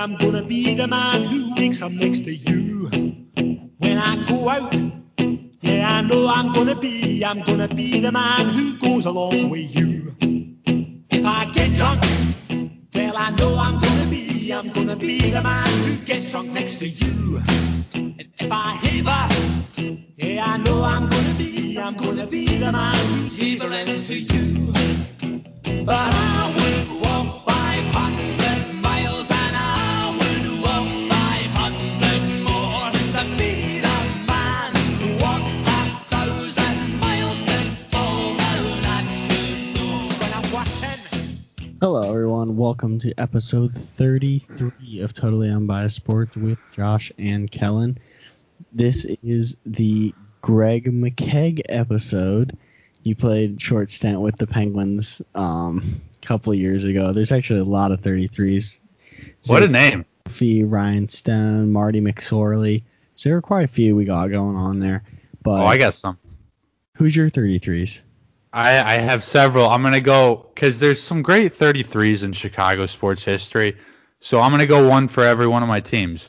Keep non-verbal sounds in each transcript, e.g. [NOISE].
I'm gonna be the man who wakes up next to you. Episode 33 of Totally Unbiased Sports with Josh and Kellen. This is the Greg McKegg episode. He played short stint with the Penguins um, a couple of years ago. There's actually a lot of 33s. What a name. Fee, Ryan Stone, Marty McSorley. So there are quite a few we got going on there. But Oh, I got some. who's your 33s? I, I have several. I'm gonna go because there's some great 33s in Chicago sports history. So I'm gonna go one for every one of my teams.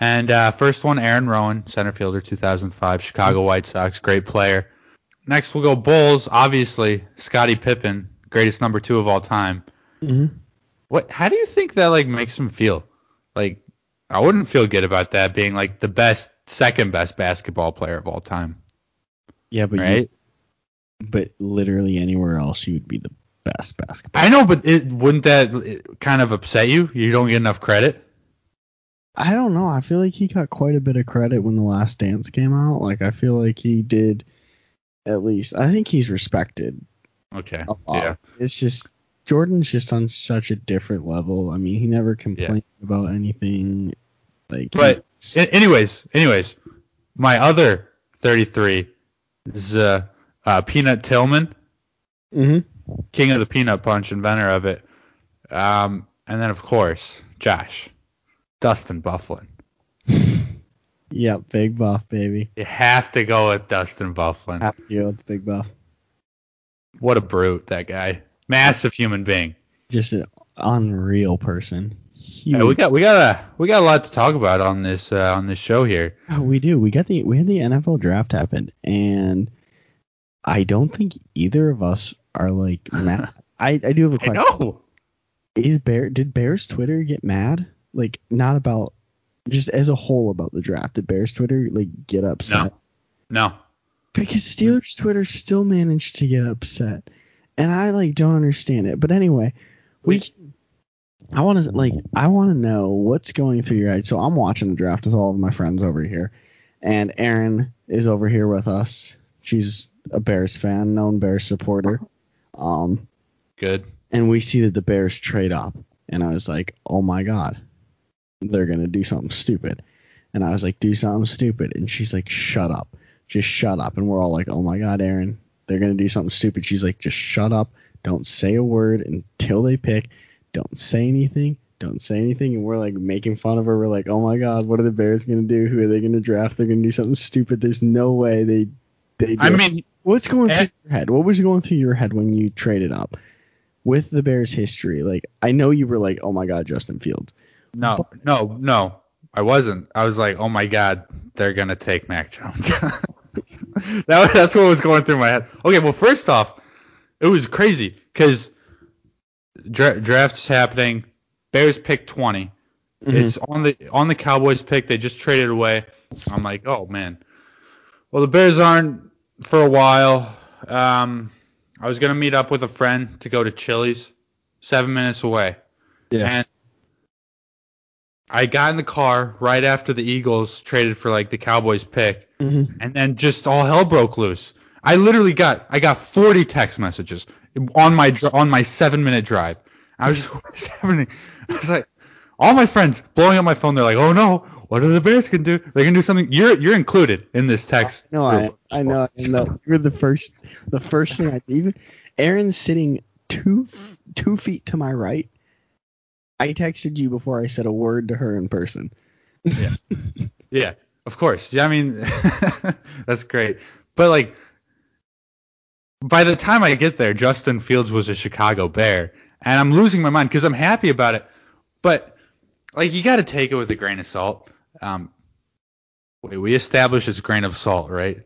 And uh, first one, Aaron Rowand, center fielder, 2005, Chicago White Sox, great player. Next we'll go Bulls, obviously Scottie Pippen, greatest number two of all time. Mm-hmm. What? How do you think that like makes him feel? Like I wouldn't feel good about that being like the best, second best basketball player of all time, Yeah, but you- right? But literally anywhere else you would be the best basketball. I know, but it, wouldn't that kind of upset you? You don't get enough credit. I don't know. I feel like he got quite a bit of credit when The Last Dance came out. Like I feel like he did at least. I think he's respected Okay. Yeah. It's just Jordan's just on such a different level. I mean, he never complained about anything. Like, But anyways, anyways, my other 33 is uh, uh, Peanut Tillman, Mhm. king of the peanut punch, inventor of it. Um, and then of course Josh, Dustin Bufflin. [LAUGHS] Yep, big buff, baby. You have to go with Dustin Bufflin. Have to go with the big buff. What a brute that guy. Massive human being. Just an unreal person. Hey, we got we got a we got a lot to talk about on this uh, on this show here. Oh, we do. We got the we had the NFL draft happen, and I don't think either of us are like mad. [LAUGHS] I I do have a question. I know. Is Bear did Bears Twitter get mad? Like not about just as a whole about the draft. Did Bears Twitter like get upset? No. Because Steelers Twitter still managed to get upset, and I like don't understand it. But anyway, we. I want to like I want to know what's going through your head. So I'm watching the draft with all of my friends over here, and Erin is over here with us. She's a Bears fan, known Bears supporter. Um, Good. and we see that the Bears trade up, and I was like, oh my god, they're gonna do something stupid. And I was like, do something stupid, and she's like, shut up, just shut up. And we're all like, oh my god, Aaron, they're gonna do something stupid. She's like, just shut up, don't say a word until they pick, don't say anything. Don't say anything, and we're like making fun of her. We're like, "Oh my God, what are the Bears gonna do? Who are they gonna draft? They're gonna do something stupid. There's no way they they." Do I mean, What's going Eh. through your head? What was going through your head when you traded up with the Bears history? Like, I know you were like, "Oh my God, Justin Fields." No, no, no. I wasn't. I was like, oh my god, they're gonna take Mac Jones. [LAUGHS] that that's what was going through my head. Okay, well, first off, it was crazy because dra- draft's happening. Bears pick 20. It's on the on the Cowboys pick. They just traded away. I'm like, oh man. Well, the Bears aren't for a while. Um, I was gonna meet up with a friend to go to Chili's, seven minutes away. Yeah. And I got in the car right after the Eagles traded for like the Cowboys pick, Mhm. and then just all hell broke loose. I literally got I got 40 text messages on my on my seven minute drive. I was [LAUGHS] just what is happening? I was like, all my friends blowing up my phone. They're like, oh no, what are the Bears gonna do? They're gonna do something. You're you're included in this text. No, I. I know. I know. You're the first. The first thing I even. Aaron's sitting two two feet to my right. I texted you before I said a word to her in person. Yeah. Yeah, of course. Yeah, I mean, [LAUGHS] that's great. But like, by the time I get there, Justin Fields was a Chicago Bear, and I'm losing my mind because I'm happy about it. But like you got to take it with a grain of salt. Um, wait, we established it's grain of salt, right?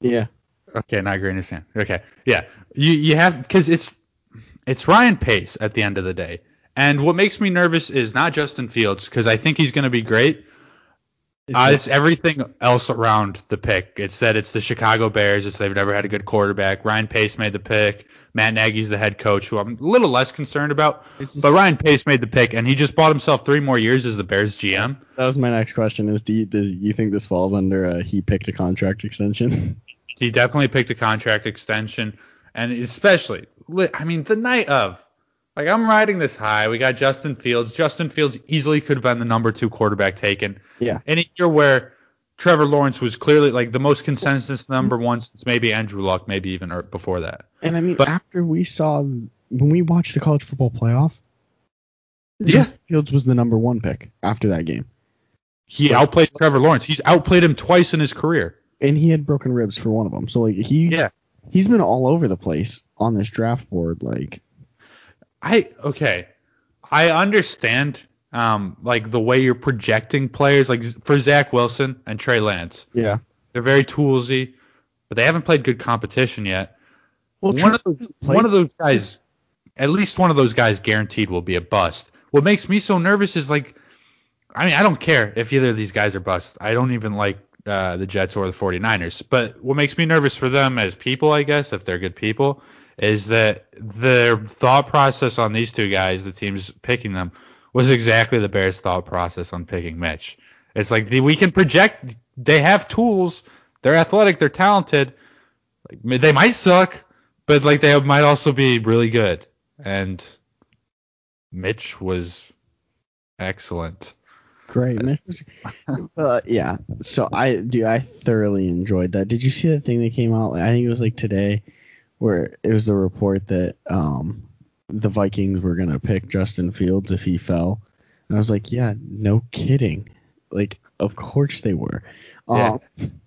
Yeah. Okay, not grain of sand. Okay, yeah, you you have because it's it's Ryan Pace at the end of the day, and what makes me nervous is not Justin Fields because I think he's going to be great. Uh, it's everything else around the pick. It's that it's the Chicago Bears. It's they've never had a good quarterback. Ryan Pace made the pick. Matt Nagy's the head coach, who I'm a little less concerned about. But Ryan Pace made the pick, and he just bought himself three more years as the Bears GM. That was my next question. Is do you, do you think this falls under a he picked a contract extension? He definitely picked a contract extension, and especially, I mean, the night of, like, I'm riding this high. We got Justin Fields. Justin Fields easily could have been the number two quarterback taken. Yeah. In a year where Trevor Lawrence was clearly like the most consensus number one since maybe Andrew Luck, maybe even er, before that. And I mean, But- after we saw when we watched the college football playoff, Yeah. Justin Fields was the number one pick after that game, He outplayed Trevor Lawrence. He's outplayed him twice in his career. and he had broken ribs for one of them. So like he Yeah. he's been all over the place on this draft board. Like I okay. I understand um like the way you're projecting players like for Zach Wilson and Trey Lance. yeah, They're very toolsy, but they haven't played good competition yet. well one of those one of those guys at least one of those guys guaranteed will be a bust. What makes me so nervous is like I mean, I don't care if either of these guys are bust. I don't even like uh, the Jets or the 49ers. But what makes me nervous for them as people, I guess, if they're good people, is that their thought process on these two guys, the teams picking them, was exactly the Bears' thought process on picking Mitch. It's like the, we can project. They have tools. They're athletic. They're talented. Like, they might suck, but like they might also be really good. And Mitch was excellent. great. [LAUGHS] uh, yeah. So I do I thoroughly enjoyed that. Did you see that thing that came out? I think it was like today, where it was a report that um the Vikings were gonna pick Justin Fields if he fell. And I was like, yeah, no kidding. Like, of course they were. Yeah. Um,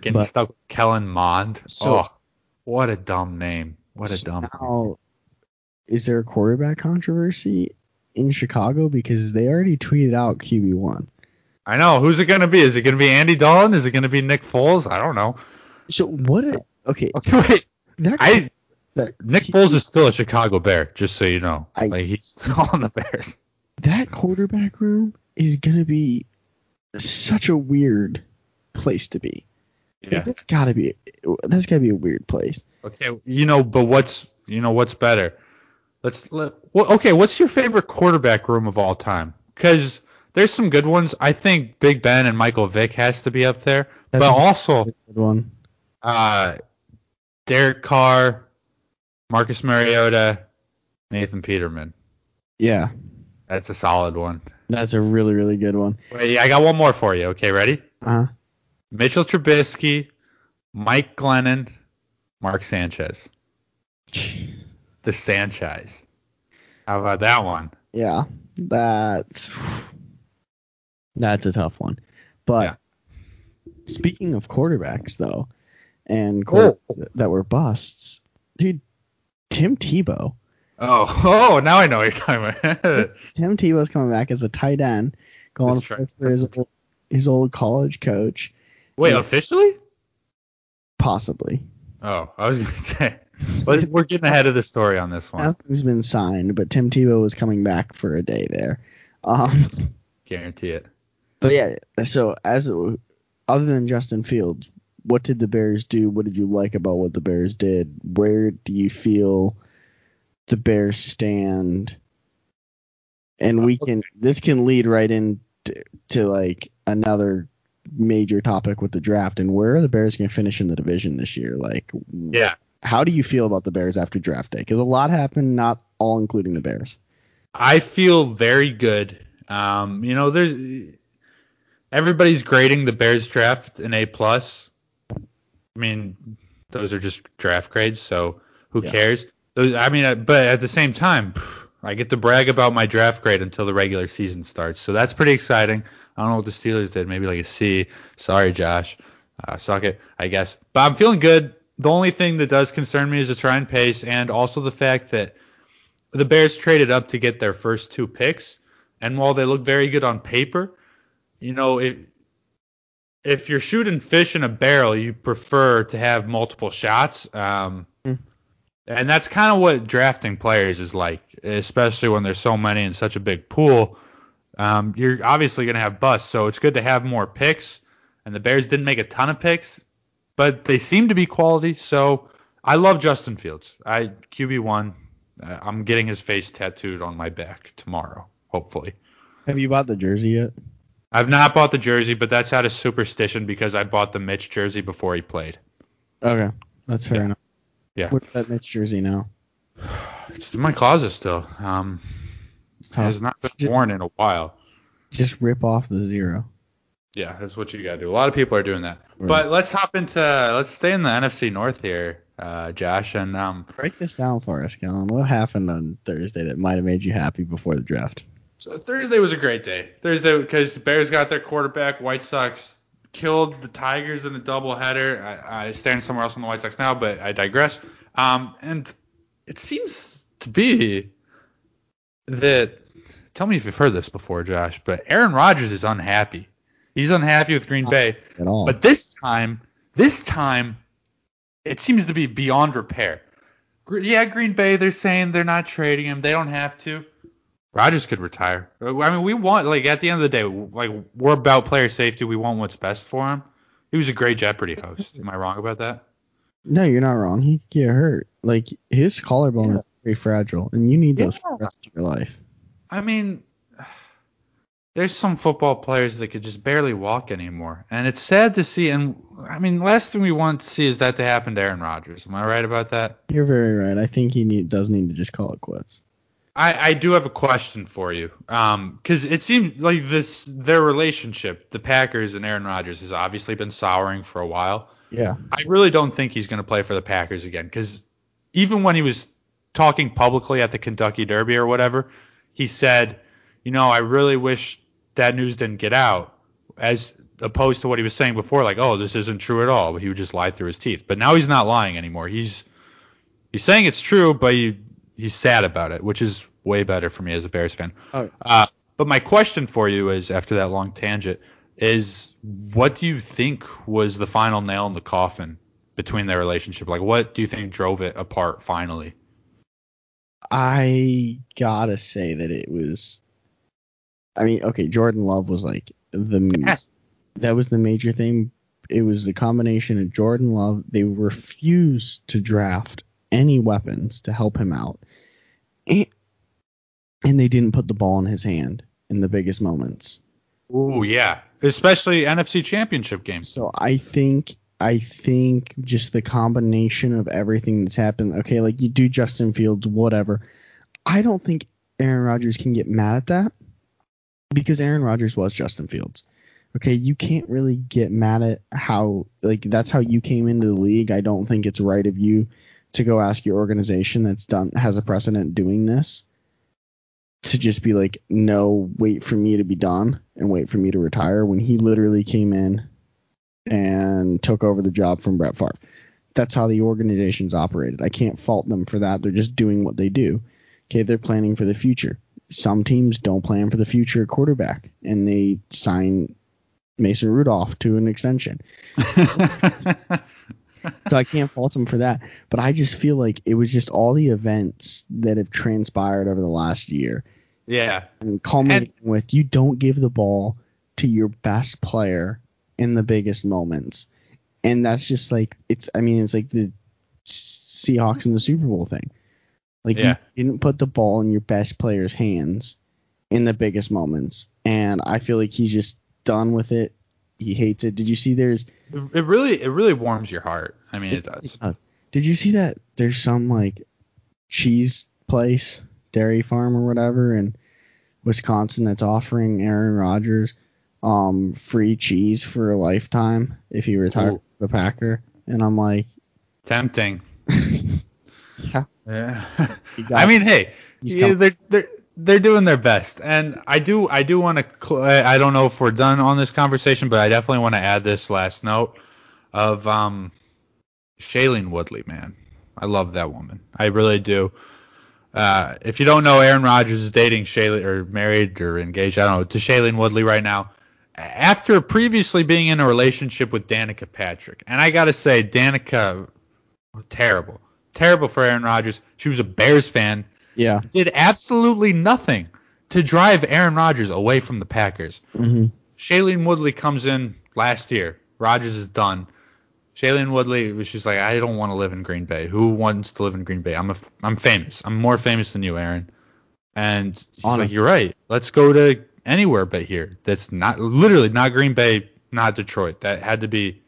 Getting But- stuck with Kellen Mond. So- oh, what a dumb name. What a so dumb name. is there a quarterback controversy in Chicago because they already tweeted out QB one? I know. Who's it going to be? Is it going to be Andy Dalton? Is it going to be Nick Foles? I don't know. So what? A, okay, Okay, [LAUGHS] wait. That I that Nick Foles is still a Chicago Bear, just so you know. I- like he's still on the Bears. that quarterback room is gonna be such a weird place to be. Like, that's gotta be that's gotta be a weird place. Okay, you know, but what's you know what's better? Let's let. Well, okay, what's your favorite quarterback room of all time? Because there's some good ones. I think Big Ben and Michael Vick has to be up there, That's but also Good one. uh, Derek Carr, Marcus Mariota, Nathan Peterman. Yeah, That's a solid one. that's a really really good one. Wait, I got one more for you. Okay, ready? Uh, huh. Mitchell Trubisky, Mike Glennon, Mark Sanchez. The Sanchez. How about that one? yeah, that's that's a tough one. But speaking of quarterbacks though, and that were busts, dude, Tim Tebow. Oh, [LAUGHS] oh, now I know what you're talking about. [LAUGHS] Tim Tebow's coming back as a tight end, going for his old, his old college coach, Wait, Yeah. officially? possibly. Oh, I was gonna [LAUGHS] say. But we're getting ahead of the story on this one. Nothing's been signed, but Tim Tebow was coming back for a day there. Um, Guarantee it. but yeah, so as other than Justin Fields, what did the Bears do? What did you like about what the Bears did? Where do you feel the Bears stand? And we can this can lead right into to like another major topic with the draft and where are the Bears going to finish in the division this year? Like, Yeah. how do you feel about the Bears after draft day? Because a lot happened, not all including the Bears. I feel very good. Um, you know, there's everybody's grading the Bears draft an A plus. I mean, those are just draft grades, so who Yeah. cares? Those, I mean, uh, but at the same time, I get to brag about my draft grade until the regular season starts, so that's pretty exciting. I don't know what the Steelers did, maybe like a C. Sorry, Josh. Uh, suck it, I guess. But I'm feeling good. The only thing that does concern me is the Ryan Pace, and also the fact that the Bears traded up to get their first two picks. And while they look very good on paper, you know, if if you're shooting fish in a barrel, you prefer to have multiple shots. Um, Mm. And that's kind of what drafting players is like, especially when there's so many in such a big pool. Um, you're obviously going to have busts, so it's good to have more picks. And the Bears didn't make a ton of picks, but they seem to be quality. So I love Justin Fields. I QB one. Uh, I'm getting his face tattooed on my back tomorrow, hopefully. Have you bought the jersey yet? I've not bought the jersey, but that's out of superstition because I bought the Mitch jersey before he played. Okay, that's fair Yeah. enough. Yeah. Where's that Mitch jersey now? It's in my closet still. Um, It's it has not been Just- worn in a while. Just rip off the zero. Yeah, that's what you gotta do. A lot of people are doing that. Right. But let's hop into let's stay in the NFC North here, uh, Josh, and um, Break this down for us, Kellen. What happened on Thursday that might have made you happy before the draft? So Thursday was a great day. Thursday because the Bears got their quarterback. White Sox killed the Tigers in a doubleheader. I, I stand somewhere else on the White Sox now, but I digress. Um, and it seems to be that. Tell me if you've heard this before, Josh, but Aaron Rodgers is unhappy. He's unhappy with Green Bay. At all? But this time, this time, it seems to be beyond repair. Yeah, Green Bay, they're saying they're not trading him. They don't have to. Rodgers could retire. I mean, we want like at the end of the day, like we're about player safety. We want what's best for him. He was a great Jeopardy host. Am I wrong about that? no, you're not wrong. He could get hurt. Like his collarbone is very fragile, and you need those for the rest of your life. I mean, there's some football players that could just barely walk anymore, and it's sad to see. And I mean, last thing we want to see is that to happen to Aaron Rodgers. Am I right about that? You're very right. I think he need, does need to just call it quits. I, I do have a question for you, um, because it seems like this their relationship, the Packers and Aaron Rodgers, has obviously been souring for a while. Yeah. I really don't think he's going to play for the Packers again, because even when he was talking publicly at the Kentucky Derby or whatever, he said, you know, I really wish that news didn't get out, as opposed to what he was saying before, like, oh, this isn't true at all, but he would just lie through his teeth. But now he's not lying anymore. He's he's saying it's true, but he he's sad about it, which is way better for me as a Bears fan. Oh. Uh, but my question for you is, after that long tangent, is what do you think was the final nail in the coffin between their relationship? Like, what do you think drove it apart finally? I gotta say that it was. I mean, okay, Jordan Love was like the Yes. that was the major thing. It was the combination of Jordan Love. They refused to draft any weapons to help him out, and, and they didn't put the ball in his hand in the biggest moments. Ooh, yeah. Especially NFC Championship games. So I think I think just the combination of everything that's happened. Okay, like you do Justin Fields, whatever. I don't think Aaron Rodgers can get mad at that because Aaron Rodgers was Justin Fields. Okay, you can't really get mad at how like that's how you came into the league. I don't think it's right of you to go ask your organization that's done has a precedent doing this to just be like, no, wait for me to be done and wait for me to retire when he literally came in and took over the job from Brett Favre. That's how the organization's operated. I can't fault them for that. They're just doing what they do. Okay, they're planning for the future. Some teams don't plan for the future quarterback and they sign Mason Rudolph to an extension. [LAUGHS] So I can't fault him for that. But I just feel like it was just all the events that have transpired over the last year yeah. and culminating with you don't give the ball to your best player in the biggest moments. And that's just like it's I mean it's like the Seahawks in the Super Bowl thing. Like Yeah. you didn't put the ball in your best player's hands in the biggest moments. And I feel like he's just done with it. He hates it. Did you see there's It really it really warms your heart. I mean, it does. uh, Did you see that there's some like cheese place, dairy farm or whatever in Wisconsin that's offering Aaron Rodgers um free cheese for a lifetime if he retires Ooh. a Packer? And I'm like, Tempting. [LAUGHS] yeah, Yeah. [LAUGHS] I mean, hey, He's yeah, they're they're they're doing their best, and I do I do want to. Cl- I don't know if we're done on this conversation, but I definitely want to add this last note of um, Shailene Woodley, man. I love that woman. I really do. Uh, if you don't know, Aaron Rodgers is dating Shailene or married or engaged, I don't know, to Shailene Woodley right now. After previously being in a relationship with Danica Patrick, and I gotta say, Danica, terrible, terrible for Aaron Rodgers. She was a Bears fan, Yeah. did absolutely nothing to drive Aaron Rodgers away from the Packers. hmm Shailene Woodley comes in last year. Rodgers is done. Shailene Woodley was just like, I don't want to live in Green Bay. Who wants to live in Green Bay? I'm a, I'm famous. I'm more famous than you, Aaron. And he's Honor. like, you're right. Let's go to anywhere but here. That's not literally not Green Bay, not Detroit. That had to be,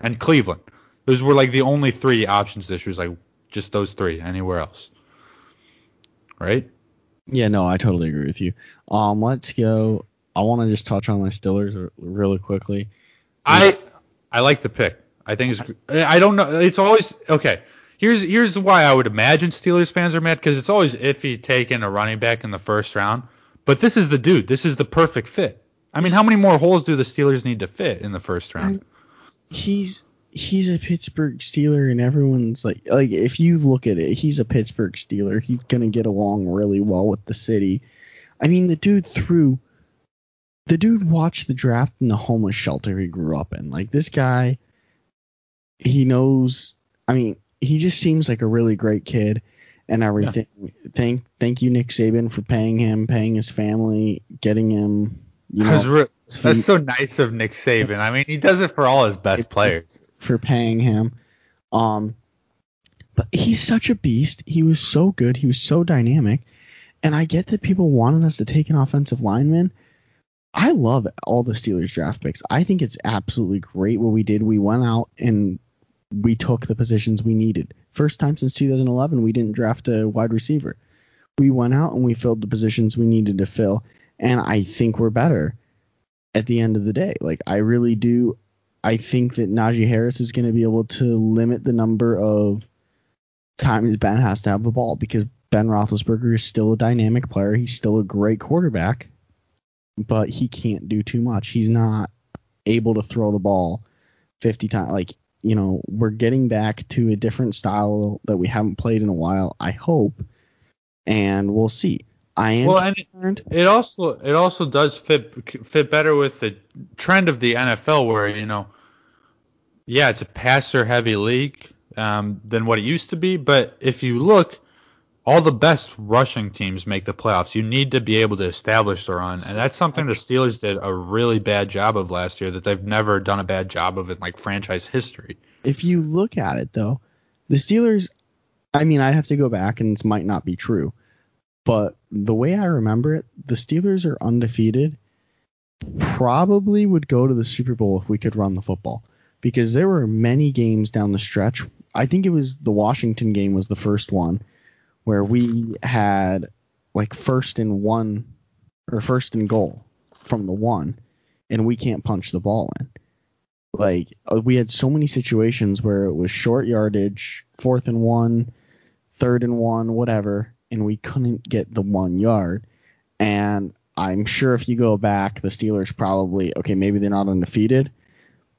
and Cleveland. Those were like the only three options this year. Was like just those three. Anywhere else, right? Yeah, no, I totally agree with you. Um, let's go. I want to just touch on my Stillers r- really quickly. I I like the pick. I think it's. I don't know. It's always okay. Here's here's why I would imagine Steelers fans are mad because it's always iffy taking a running back in the first round. But this is the dude. This is the perfect fit. I mean, how many more holes do the Steelers need to fit in the first round? He's he's a Pittsburgh Steeler, and everyone's like, like if you look at it, he's a Pittsburgh Steeler. He's gonna get along really well with the city. I mean, the dude threw. The dude watched the draft in the homeless shelter he grew up in. Like this guy, he knows. I mean, he just seems like a really great kid and everything. Thank thank you Nick Saban for paying him, paying his family, getting him. You know, re- that's so nice of Nick Saban. I mean, he does it for all his best players. For paying him. Um, but he's such a beast. He was so good. He was so dynamic. And I get that people wanted us to take an offensive lineman. I love all the Steelers draft picks. I think it's absolutely great what we did. We went out and we took the positions we needed. First time since 2011 we didn't draft a wide receiver. We went out and we filled the positions we needed to fill, and I think we're better at the end of the day. Like I really do. I think that Najee Harris is going to be able to limit the number of times Ben has to have the ball because Ben Roethlisberger is still a dynamic player. He's still a great quarterback, but he can't do too much. He's not able to throw the ball 50 times. Like, you know, we're getting back to a different style that we haven't played in a while, I hope, and we'll see. I am Well, and concerned. It also it also does fit fit better with the trend of the NFL where you know, yeah, it's a passer heavy league um, than what it used to be. But if you look, all the best rushing teams make the playoffs. You need to be able to establish the run, and that's something the Steelers did a really bad job of last year that they've never done a bad job of in like franchise history. if you look at it though, the Steelers I mean, I'd have to go back and this might not be true. But the way I remember it, the Steelers are undefeated. Probably would go to the Super Bowl if we could run the football. Because there were many games down the stretch. I think it was the Washington game was the first one where we had like first and one or first and goal from the one and we can't punch the ball in like uh, we had so many situations where it was short yardage, fourth and one, third and one, whatever, and we couldn't get the one yard. And I'm sure if you go back, the Steelers probably okay, maybe they're not undefeated,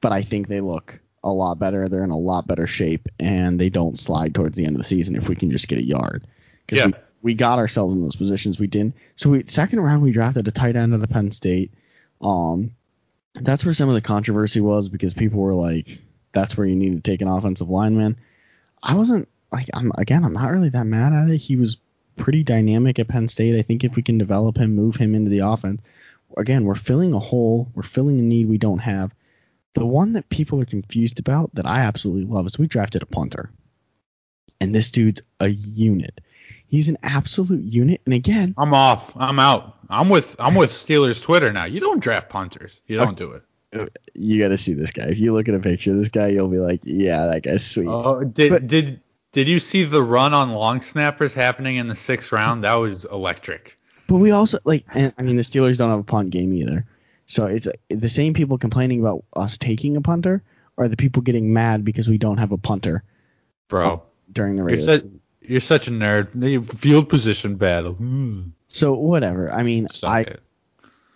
but I think they look a lot better. They're in a lot better shape, and they don't slide towards the end of the season if we can just get a yard. Because Yeah. we, we got ourselves in those positions. We didn't. So we second round we drafted a tight end out of Penn State. Um, that's where some of the controversy was because people were like, that's where you need to take an offensive lineman. I wasn't like I'm again, I'm not really that mad at it. He was pretty dynamic at Penn State. I think if we can develop him, move him into the offense, again, we're filling a hole, we're filling a need we don't have. The one that people are confused about that I absolutely love is we drafted a punter. And this dude's a unit. He's an absolute unit. And again, I'm off. I'm out. I'm with I'm with Steelers Twitter now. You don't draft punters. You don't do it. Uh, you got to see this guy. If you look at a picture of this guy, you'll be like, yeah, that guy's sweet. Oh, did But- did did you see the run on long snappers happening in the sixth round? That was electric. But we also like, and I mean, the Steelers don't have a punt game either. So it's the same people complaining about us taking a punter, or the people getting mad because we don't have a punter Bro, during the you're you're such a nerd. Field position battle. Hmm. so whatever. I mean, Suck I it.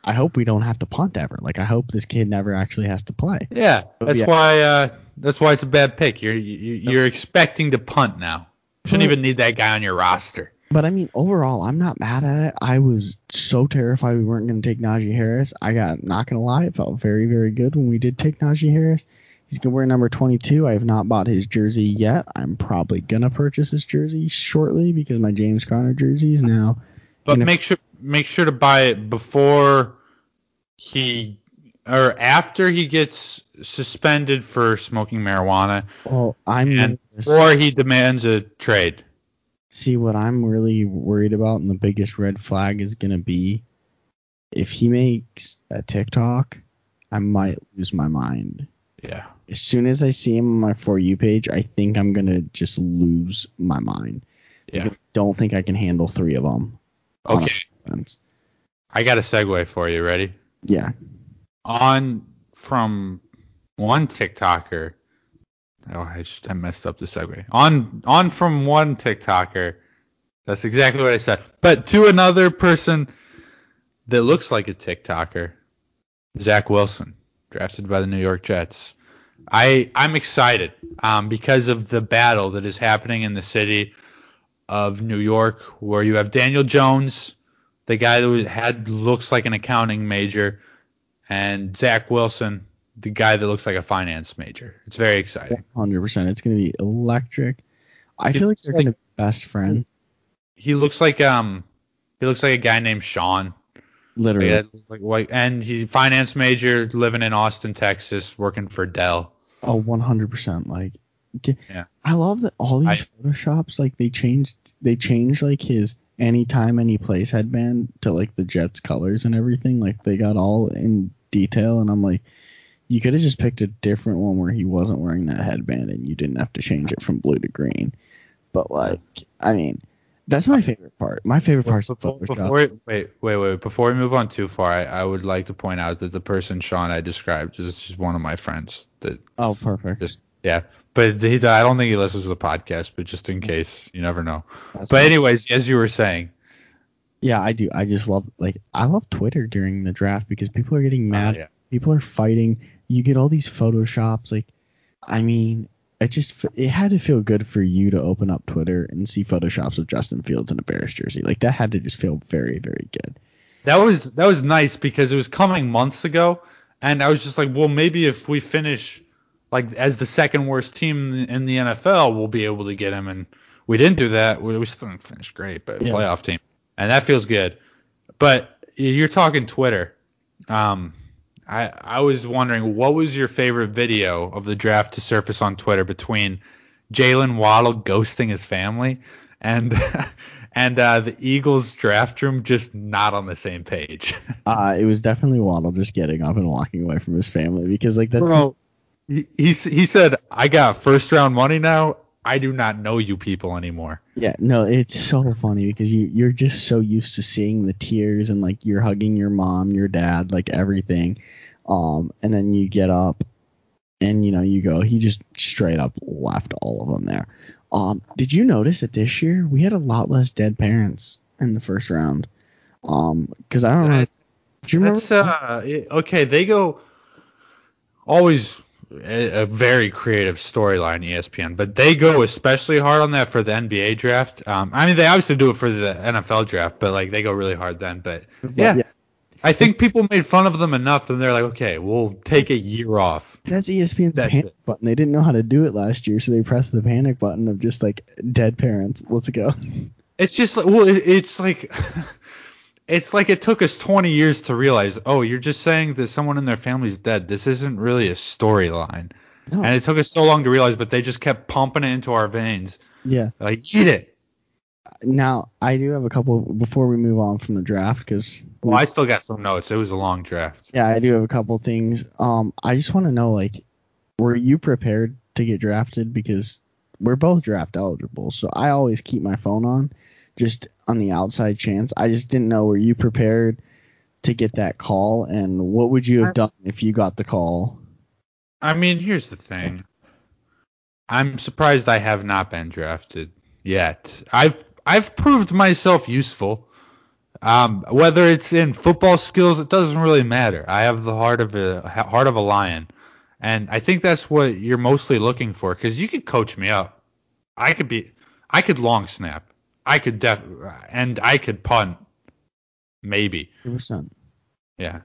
I hope we don't have to punt ever. Like I hope this kid never actually has to play. Yeah, that's Yeah. why uh that's why it's a bad pick. You're you, you're expecting to punt now. Shouldn't even need that guy on your roster. But I mean, overall, I'm not mad at it. I was so terrified we weren't going to take Najee Harris. I got not going to lie, it felt very, very good when we did take Najee Harris. He's going to wear number 22. I have not bought his jersey yet. I'm probably going to purchase his jersey shortly because my James Conner jersey is now. But make sure make sure to buy it before he or after he gets suspended for smoking marijuana Well, I'm and or he demands a trade. See, what I'm really worried about, and the biggest red flag is going to be if he makes a TikTok, I might lose my mind. Yeah. As soon as I see him on my For You page, I think I'm going to just lose my mind. Yeah. I don't think I can handle three of them. Okay. I got a segue for you. Ready? Yeah. On from one TikToker. Oh, I just I messed up the segue. On on from one TikToker. That's exactly what I said. But to another person that looks like a TikToker, Zach Wilson, drafted by the New York Jets. I I'm excited um, because of the battle that is happening in the city of New York, where you have Daniel Jones, the guy that had looks like an accounting major, and Zach Wilson, the guy that looks like a finance major. It's very exciting. 100%. It's going to be electric. I feel like they're like- be best friend. He looks like um he looks like a guy named Sean. Literally. Like, like, like and he finance major living in Austin, Texas, working for Dell. Oh, 100%. Like, Yeah. I love that all these I- photoshops, like, they changed, they changed, like, his anytime, any place headband to, like, the Jets colors and everything. Like, they got all in detail, and I'm like, you could have just picked a different one where he wasn't wearing that headband and you didn't have to change it from blue to green. But, like, I mean, that's my favorite part. My favorite part is Before, Photoshop. before wait, wait, wait. Before we move on too far, I, I would like to point out that the person Sean I described is just one of my friends. That oh, perfect. just yeah, but he, I don't think he listens to the podcast. But just in case, you never know. That's But it. anyways, as you were saying, Yeah, I do. I just love like I love Twitter during the draft because people are getting oh, mad. yeah. People are fighting. You get all these photoshops. Like, I mean, it just it had to feel good for you to open up Twitter and see photoshops of Justin Fields in a Bears jersey. Like that had to just feel very, very good. that was that was nice because it was coming months ago, and I was just like, well, maybe if we finish like as the second worst team in the NFL, we'll be able to get him. And we didn't do that. We, we still didn't finish great, but Yeah. playoff team, and that feels good. But you're talking Twitter. Um, I I was wondering what was your favorite video of the draft to surface on Twitter between Jaylen Waddle ghosting his family and [LAUGHS] and uh, the Eagles draft room just not on the same page. [LAUGHS] Uh, it was definitely Waddle just getting up and walking away from his family because like that's Bro, he, he he said I got first round money now. I do not know you people anymore. Yeah, no, it's so funny because you you're just so used to seeing the tears and like you're hugging your mom, your dad, like everything. Um, and then you get up and you know you go. He just straight up left all of them there. Um, did you notice that this year we had a lot less dead parents in the first round? Um, because I don't know. Do you remember? That's uh okay. They go always a, a very creative storyline ESPN, but they go especially hard on that for the NBA draft. Um, I mean they obviously do it for the NFL draft, but like they go really hard then. But yeah, yeah. I think people made fun of them enough, and they're like, okay, we'll take a year off. That's ESPN's That's panic it. button. They didn't know how to do it last year, so they pressed the panic button of just like dead parents. Let's go. It's just like well, it, it's like [LAUGHS] it's like it took us 20 years to realize, oh, you're just saying that someone in their family's dead. This isn't really a storyline. No. And it took us so long to realize, but they just kept pumping it into our veins. Yeah. Like, eat it. Now I do have a couple before we move on from the draft because Well, I still got some notes. It was a long draft. yeah I do have a couple things. Um, I just want to know like, were you prepared to get drafted? Because we're both draft eligible, so I always keep my phone on, just on the outside chance. I just didn't know were you prepared to get that call, and what would you have done if you got the call? I mean, here's the thing. I'm surprised I have not been drafted yet. I've I've proved myself useful. Um, whether it's in football skills, it doesn't really matter. I have the heart of a heart of a lion, and I think that's what you're mostly looking for. Because you could coach me up. I could be, I could long snap. I could def and I could punt, maybe. 100%. Yeah.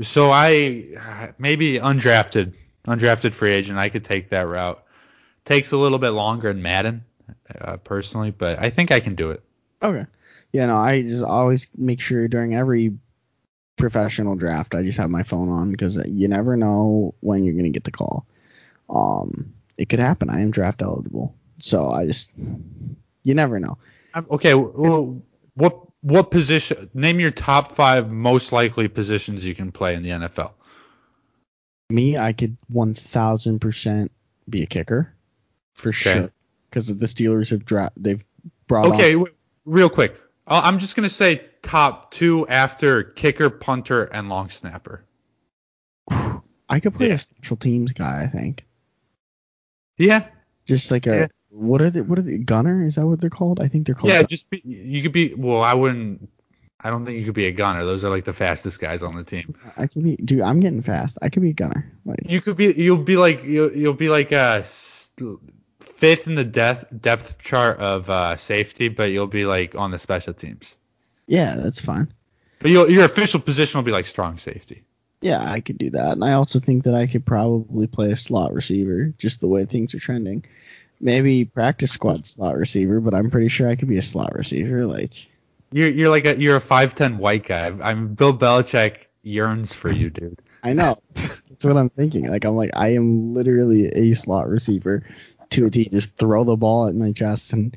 So I maybe undrafted, undrafted free agent. I could take that route. Takes a little bit longer in Madden, uh, personally, but I think I can do it. Okay. Yeah, no, I just always make sure during every professional draft, I just have my phone on because you never know when you're going to get the call. Um, it could happen. I am draft eligible. So I just, you never know. Okay. Well, what what position? Name your top five most likely positions you can play in the NFL. Me, I could 1000% be a kicker for sure. Because the Steelers have dra- they've brought Okay, real quick. Uh, I'm just gonna say top two after kicker, punter, and long snapper. [SIGHS] I could play Yeah. a special teams guy. I think Yeah, just like a Yeah. What are they? What are they? Gunner? Is that what they're called? I think they're called. yeah. gun- Just be, you could be. Well, I wouldn't. I don't think you could be a gunner. Those are like the fastest guys on the team. I could be. Dude, I'm getting fast. I could be a gunner. Like You could be. You'll be like. You'll, you'll be like uh s- fifth in the depth depth chart of uh, safety, but you'll be like on the special teams. yeah, that's fine. But your your official position will be like strong safety. Yeah, I could do that. And I also think that I could probably play a slot receiver, just the way things are trending. Maybe practice squad slot receiver, but I'm pretty sure I could be a slot receiver. Like, You're you're like a you're a five ten white guy. I'm Bill Belichick yearns for you, dude. I know. [LAUGHS] That's what I'm thinking. Like, I'm like, I am literally a slot receiver to a T. Just throw the ball at my chest and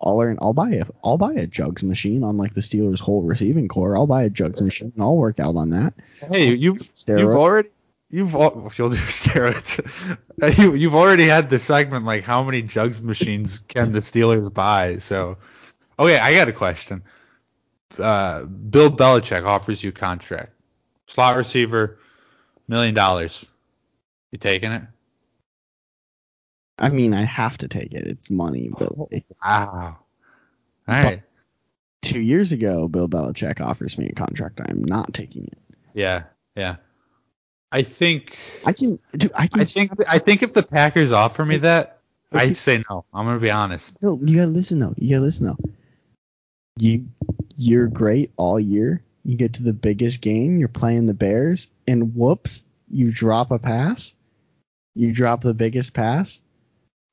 I'll learn. I'll buy a, I'll buy a jugs machine on like the Steelers' whole receiving core. I'll buy a jugs machine and I'll work out on that. Hey, you've you've Steroids. already you've al- [LAUGHS] you'll do steroids. you you've already had the segment like how many jugs machines can the Steelers buy? So, okay, I got a question. Uh, Bill Belichick offers you a contract, slot receiver, million dollars. You taking it? I mean, I have to take it. It's money, but like, Wow. All right. two years ago, Bill Belichick offers me a contract. I'm not taking it. Yeah. Yeah. I think. I can, dude. I can. I think I think if the Packers offer me that, Okay. I'd say no. I'm gonna be honest. No, you gotta listen though. You gotta listen though. You you're great all year. You get to the biggest game. You're playing the Bears, and whoops, you drop a pass. You drop the biggest pass.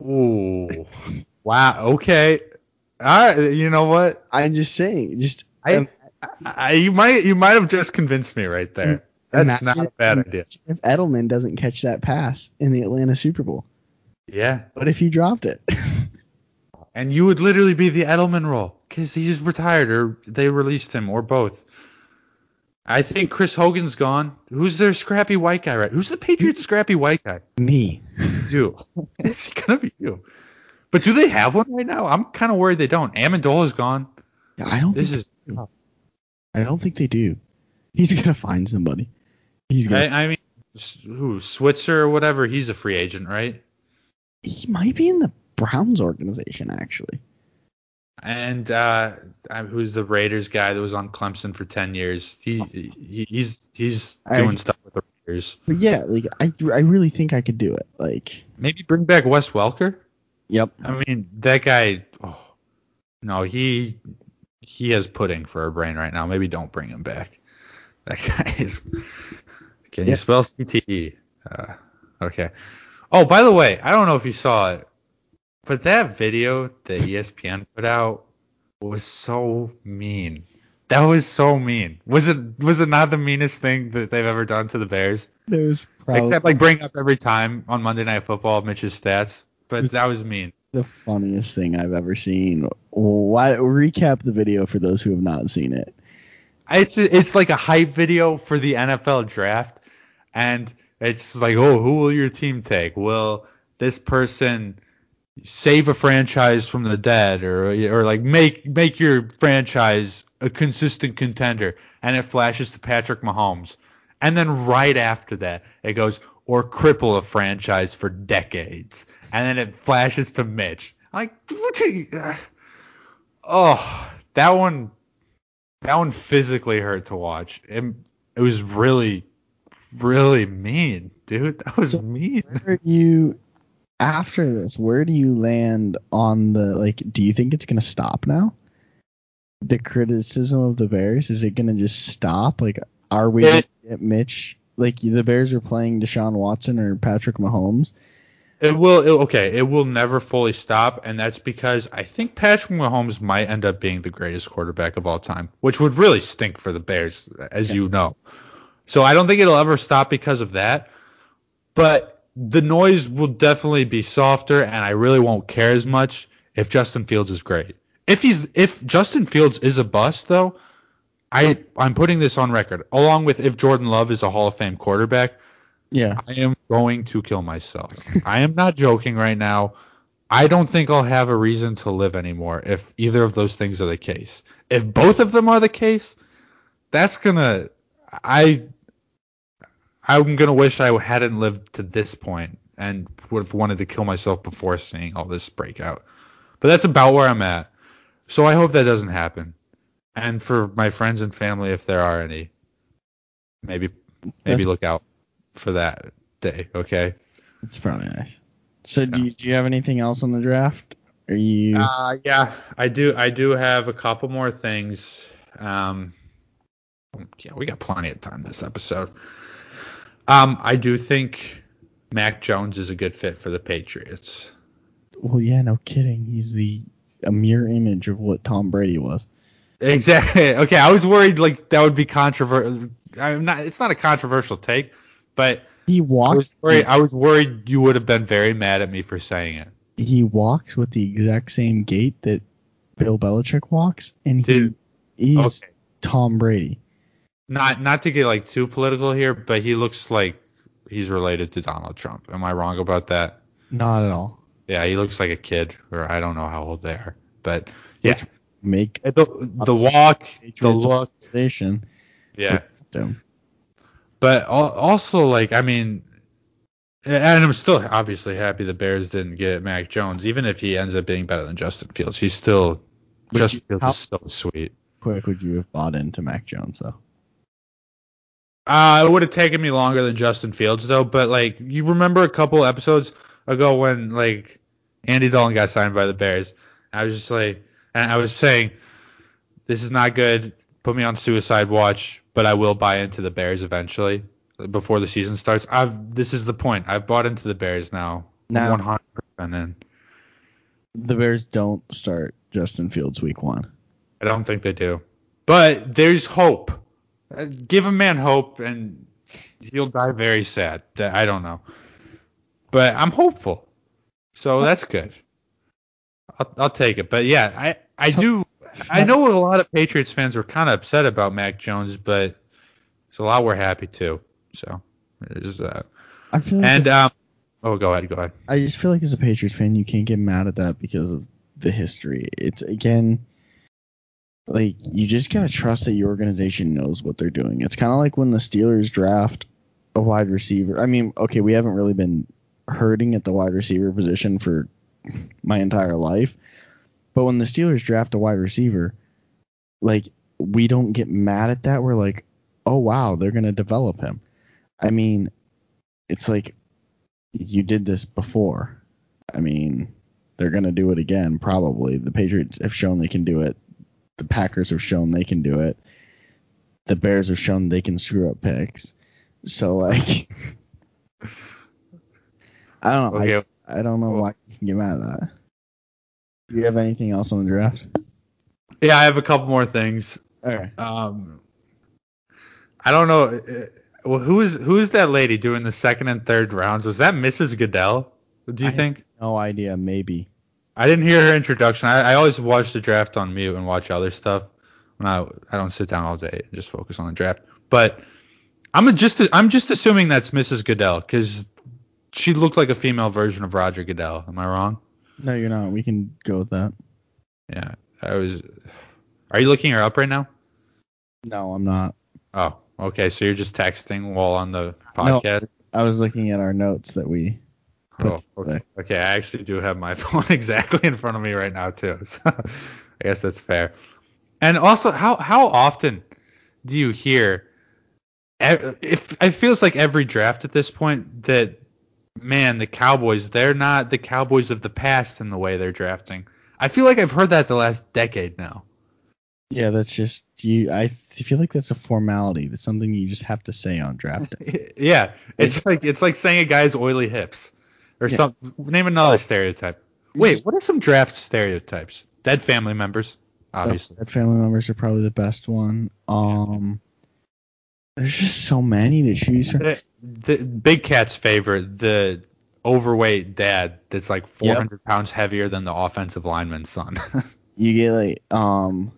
Ooh. Wow. Okay. All right. You know what? I'm just saying. Just I, um, I you might you might have just convinced me right there. That's not a bad idea. if Edelman doesn't catch that pass in the Atlanta Super Bowl. Yeah. What if he dropped it? [LAUGHS] And you would literally be the Edelman role because he's retired or they released him or both. I think Chris Hogan's gone. Who's their scrappy white guy? Right? Who's the Patriots scrappy white guy? Me. [LAUGHS] You. [LAUGHS] it's gonna be you. But do they have one right now? I'm kind of worried they don't. Amendola's gone. I don't This think. is. I don't think they do. He's gonna find somebody. He's gonna. I, I mean, who Switzer or whatever? He's a free agent, right? he might be in the Browns organization actually. And uh, who's the Raiders guy that was on Clemson for 10 years? He, he he's he's I- doing stuff with the Raiders. But yeah, like I I really think I could do it. Like Maybe bring back Wes Welker. Yep. I mean, that guy. Oh, no, he he has pudding for a brain right now. Maybe don't bring him back. That guy is. Can Yeah. you spell CTE? Uh, okay. Oh, by the way, I don't know if you saw it, but that video that ESPN put out was so mean. That was so mean. Was it was it not the meanest thing that they've ever done to the Bears? There was probably Except like bring up every time on Monday Night Football Mitch's stats. But that was mean. the funniest thing I've ever seen. Why recap the video for those who have not seen it? It's it's like a hype video for the NFL draft, and it's like, oh, who will your team take? Will this person save a franchise from the dead, or or like make make your franchise a consistent contender? And it flashes to Patrick Mahomes, and then right after that, it goes or cripple a franchise for decades, and then it flashes to Mitch. Like, you- uh, oh, that one that one physically hurt to watch. It, it was really, really mean, dude. That was So- mean. Where you after this? Where do you land on the like? Do you think it's gonna stop now? the criticism of the Bears? Is it gonna just stop? Like, are we It- get Mitch? Like the Bears are playing Deshaun Watson or Patrick Mahomes. It will. It, okay, it will never fully stop, and that's because I think Patrick Mahomes might end up being the greatest quarterback of all time, which would really stink for the Bears, as you know. So I don't think it'll ever stop because of that. But the noise will definitely be softer, and I really won't care as much if Justin Fields is great. If he's if Justin Fields is a bust though, I I'm putting this on record, along with if Jordan Love is a Hall of Fame quarterback. Yeah. I am going to kill myself. [LAUGHS] I am not joking right now. I don't think I'll have a reason to live anymore if either of those things are the case. If both of them are the case, that's gonna I I'm gonna wish I hadn't lived to this point and would have wanted to kill myself before seeing all this breakout. But that's about where I'm at. So I hope that doesn't happen. And for my friends and family, if there are any, maybe maybe That's- look out for that day. Okay. It's probably nice. So do you, do you have anything else on the draft? Are you? Uh, yeah, I do. I do have a couple more things. Um, yeah, we got plenty of time this episode. Um, I do think Mac Jones is a good fit for the Patriots. well, yeah, no kidding. He's the a mirror image of what Tom Brady was. Exactly. [LAUGHS] Okay, I was worried like that would be controversial. I'm not. It's not a controversial take, but He I walks. was worried. I was worried you would have been very mad at me for saying it. he walks with the exact same gait that Bill Belichick walks, and he Dude, he's Okay. Tom Brady. Not not to get like too political here, but he looks like he's related to Donald Trump. Am I wrong about that? Not at all. Yeah, he looks like a kid, or I don't know how old they are, but yeah, Which Make the the walk, the look, yeah. But also, like, I mean, and I'm still obviously happy the Bears didn't get Mac Jones, even if he ends up being better than Justin Fields. He's still Would Justin you- Fields how- is so sweet. Quick, would you have bought into Mac Jones though? Uh, it would have taken me longer than Justin Fields though, but like you remember a couple episodes ago when like Andy Dalton got signed by the Bears, I was just like, and I was saying, this is not good. Put me on suicide watch, but I will buy into the Bears eventually before the season starts. I've this is the point. I've bought into the Bears now. Now- 100% in. The Bears don't start Justin Fields week one. I don't think they do, but there's hope. Uh, Give a man hope, and he'll die very sad. I don't know, but I'm hopeful, so that's good. I'll, I'll take it. But yeah, I I do. [LAUGHS] I know a lot of Patriots fans were kind of upset about Mac Jones, but it's a lot we're happy too. So there's that. I feel like And um, oh, go ahead, go ahead. I just feel like as a Patriots fan, you can't get mad at that because of the history. It's again, like you just gotta trust that your organization knows what they're doing. It's kind of like when the Steelers draft a wide receiver. I mean, okay, we haven't really been hurting at the wide receiver position for my entire life, but when the Steelers draft a wide receiver, like we don't get mad at that. We're like, oh wow, they're gonna develop him. I mean, it's like you did this before. I mean, they're to do it again, probably. The Patriots have shown they can do it. The Packers have shown they can do it. The Bears have shown they can screw up picks. So, like, [LAUGHS] I don't know. I, Okay. just- I don't know why you can get mad at that. Do you have anything else on the draft? Yeah, I have a couple more things. Okay. Um, I don't know. uh, Well, who is who is that lady doing the second and third rounds? Was that Mrs. Goodell? Do you I- think? No idea. Maybe. I didn't hear her introduction. I, I always watch the draft on mute and watch other stuff when I I don't sit down all day and just focus on the draft. But I'm just I'm just assuming that's Mrs. Goodell because she looked like a female version of Roger Goodell. Am I wrong? No, you're not. We can go with that. Yeah, I was. Are you looking her up right now? No, I'm not. Oh, okay. So you're just texting while on the podcast. No. I was looking at our notes that we Oh, okay. okay. I actually do have my [LAUGHS] phone exactly in front of me right now too. [LAUGHS] So I guess that's fair. And also, how how often do you hear? If it feels like every draft at this point that man, the Cowboys, they're not the Cowboys of the past in the way they're drafting. I feel like I've heard that the last decade now. Yeah, that's just you. I feel like that's a formality. That's something you just have to say on draft day. [LAUGHS] yeah, it's like it's like saying a guy's oily hips, or Yeah. some. Name another stereotype. Wait, what are some draft stereotypes? Dead family members, obviously. That family members are probably the best one. Um, there's just so many to choose from. The, the Big Cat's favorite, the overweight dad that's like 400 pounds heavier than the offensive lineman's son. [LAUGHS] You get like um,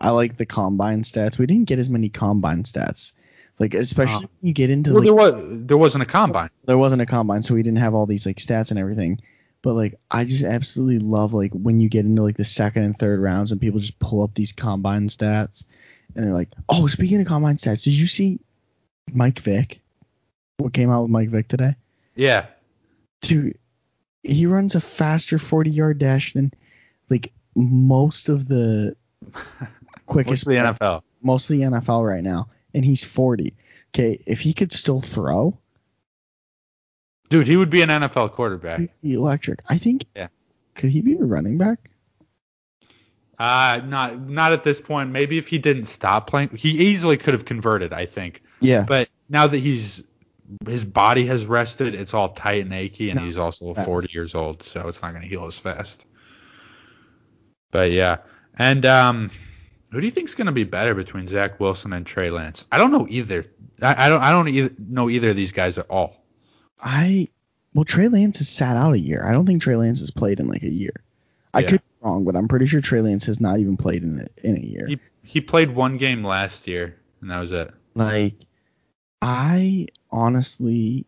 I like the combine stats. We didn't get as many combine stats. Like especially when you get into well, like there was there wasn't a combine. there wasn't a combine, so we didn't have all these like stats and everything. But like I just absolutely love like when you get into like the second and third rounds and people just pull up these combine stats and they're like, Oh, speaking of combine stats, did you see Mike Vick? What came out with Mike Vick today? Yeah, Dude, he runs a faster forty yard dash than like most of the [LAUGHS] quickest most of the [LAUGHS] NFL. most of the NFL right now. And he's forty. Okay, if he could still throw, Dude, he would be an NFL quarterback. electric. I think Yeah. could he be a running back? Uh, not not at this point. Maybe if he didn't stop playing, he easily could have converted. I think. Yeah. But now that he's his body has rested, it's all tight and achy, and No, he's also that 40 years old, so it's not going to heal as fast. But yeah, and um, who do you think is going to be better between Zach Wilson and Trey Lance? I don't know either. I, I don't I don't either, know either of these guys at all. I well Trey Lance has sat out a year. I don't think Trey Lance has played in like a year. I Yeah. could be wrong, but I'm pretty sure Trey Lance has not even played in a, in a year. He he played one game last year, and that was it. Like I honestly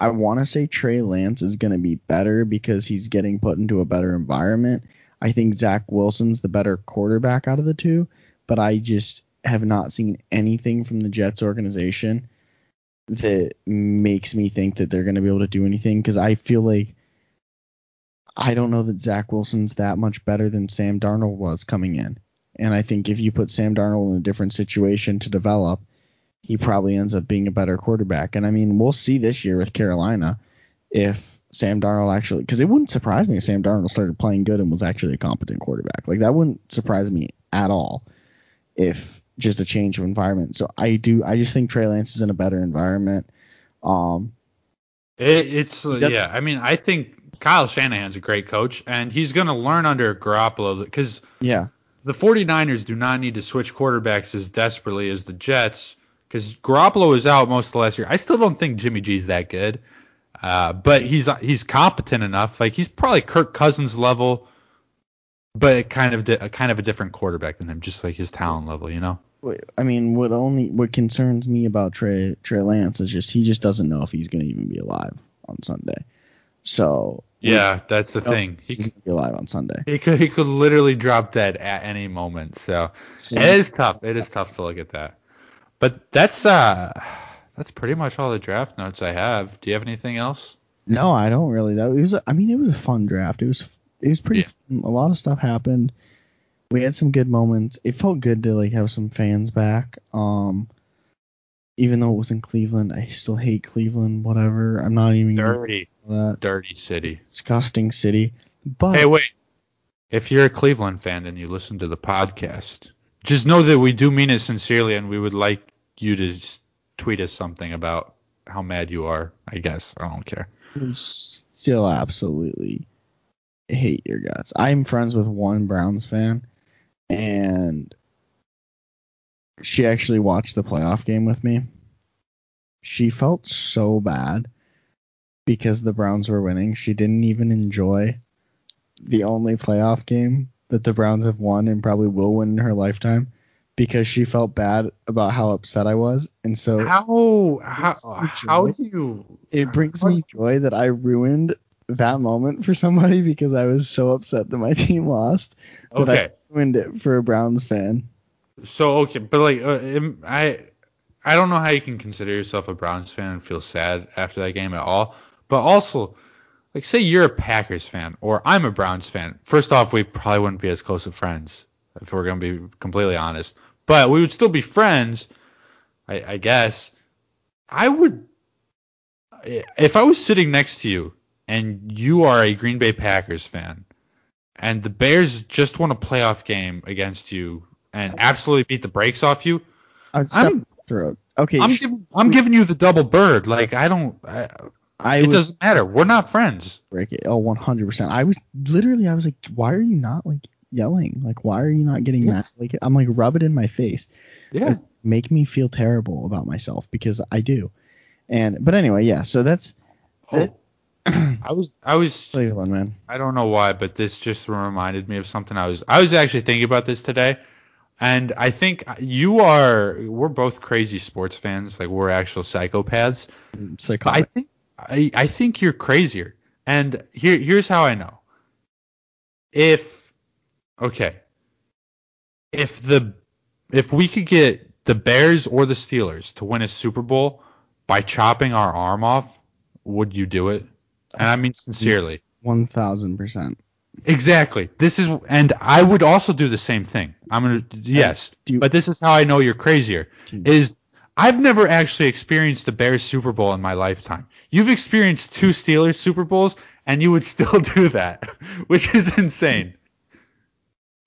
I want to say Trey Lance is going to be better because he's getting put into a better environment. I think Zach Wilson's the better quarterback out of the two, but I just have not seen anything from the Jets organization that makes me think that they're going to be able to do anything because I feel like I don't know that Zach Wilson's that much better than Sam Darnold was coming in. And I think if you put Sam Darnold in a different situation to develop, he probably ends up being a better quarterback. And I mean, we'll see this year with Carolina if Sam Darnold actually, because it wouldn't surprise me if Sam Darnold started playing good and was actually a competent quarterback. Like that wouldn't surprise me at all if just a change of environment. So I do, I just think Trey Lance is in a better environment. Um, It, it's uh, Yep. yeah. I mean, I think Kyle Shanahan's a great coach, and he's going to learn under Garoppolo because yeah, the 49ers do not need to switch quarterbacks as desperately as the Jets because Garoppolo is out most of the last year. I still don't think Jimmy G's that good, uh, but he's he's competent enough. Like he's probably Kirk Cousins level, but kind of di- kind of a different quarterback than him, just like his talent level, you know. I mean, what only what concerns me about Trey Trey Lance is just he just doesn't know if he's going to even be alive on Sunday. So Yeah, that's the thing. He to be alive on Sunday. he could he could literally drop dead at any moment. So So, it is tough. It is tough to look at that. But that's uh that's pretty much all the draft notes I have. Do you have anything else? no, I don't really. That it was. I mean, it was a fun draft. It was. It was pretty. Yeah. Fun. A lot of stuff happened. We had some good moments. It felt good to like have some fans back. Um, even though it was in Cleveland, I still hate Cleveland. Whatever. I'm not even Dirty, that dirty city. disgusting city. But Hey, wait. If you're a Cleveland fan and you listen to the podcast, just know that we do mean it sincerely, and we would like you to tweet us something about how mad you are. I guess I don't care. still absolutely hate your guts. I'm friends with one Browns fan, and she actually watched the playoff game with me. She felt so bad because the Browns were winning. She didn't even enjoy the only playoff game that the Browns have won and probably will win in her lifetime because she felt bad about how upset I was. And so How how how do you? it brings me joy that I ruined that moment for somebody [LAUGHS] because I was so upset that my [LAUGHS] team lost that Okay. I ruined it for a Browns fan. So okay, but like uh, I I don't know how you can consider yourself a Browns fan and feel sad after that game at all. But also, like say you're a Packers fan or I'm a Browns fan. First off, we probably wouldn't be as close of friends if we're gonna be completely honest. But we would still be friends, I, I guess. I would if I was sitting next to you and you are a Green Bay Packers fan and the Bears just won a playoff game against you and absolutely beat the brakes off you, I'm-. Okay, I'm I'm giving you the double bird. Like I don't. I, I it doesn't matter. We're not friends. break it. Oh, 100%. I was literally, I was like, why are you not like yelling? Like, why are you not getting Yeah. mad? Like, I'm like, rub it in my face. Yeah. Make me feel terrible about myself because I do. And, but anyway, yeah. So that's, Oh. [CLEARS THROAT] I was I was one, man. I don't know why, but this just reminded me of something I was I was actually thinking about this today. And I think you are we're both crazy sports fans, like we're actual psychopaths. Mm, but I think I, I think you're crazier. And here here's how I know. If okay. If the if we could get the Bears or the Steelers to win a Super Bowl by chopping our arm off, would you do it? And I mean sincerely. 1000%. Exactly. This is, and I would also do the same thing. I'm gonna, yes, you- but this is how I know you're crazier. Hmm. Is I've never actually experienced a Bears Super Bowl in my lifetime. You've experienced two Steelers Super Bowls, and you would [LAUGHS] still do that, which is insane.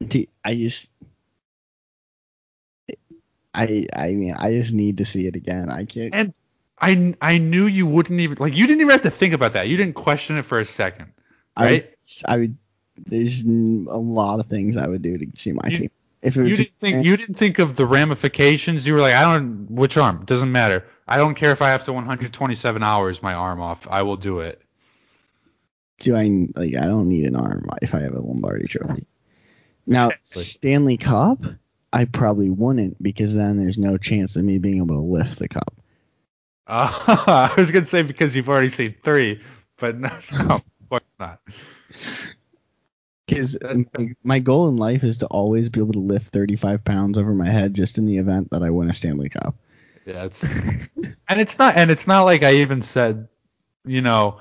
Dude, I just, I, I mean, I just need to see it again. I can't. And I, I knew you wouldn't even like. You didn't even have to think about that. You didn't question it for a second. I would, right? I would, there's a lot of things I would do to see my You- team. If it You didn't think you didn't think of the ramifications. You were like, I don't which arm. It doesn't matter. I don't care if I have to 127 hours my arm off. I will do it. do I like? I don't need an arm if I have a Lombardi Trophy. Now Exactly. Stanley Cup, I probably wouldn't because then there's no chance of me being able to lift the cup. Uh, [LAUGHS] I was gonna say because you've already seen three, but no, [LAUGHS] no of course not. Because my, my goal in life is to always be able to lift 35 pounds over my head just in the event that I win a Stanley Cup. Yeah, it's [LAUGHS] and it's not and it's not like I even said, you know,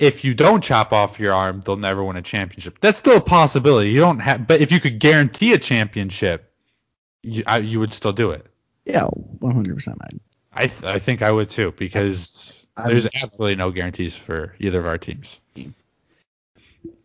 if you don't chop off your arm, they'll never win a championship. That's still a possibility. You don't have, but if you could guarantee a championship, you I, you would still do it. Yeah, 100%. I'd, I th- I think I would too because I'm- there's absolutely no guarantees for either of our teams.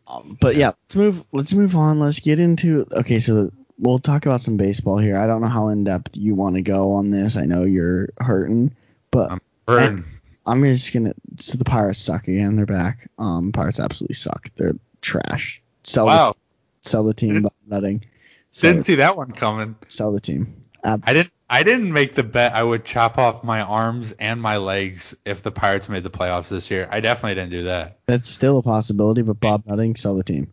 Um, but yeah, let's move. Let's move on. Let's get into. Okay, so we'll talk about some baseball here. I don't know how in depth you want to go on this. I know you're hurting, but Um, Burn. I'm just gonna. So the Pirates suck again. They're back. Um, Pirates absolutely suck. They're trash. Sell Wow, the sell the team. Bob Nutting. Sell, didn't see that one coming. sell the team. I didn't. I didn't make the bet I would chop off my arms and my legs if the Pirates made the playoffs this year. I definitely didn't do that. That's still a possibility, but Bob Nutting sell the team.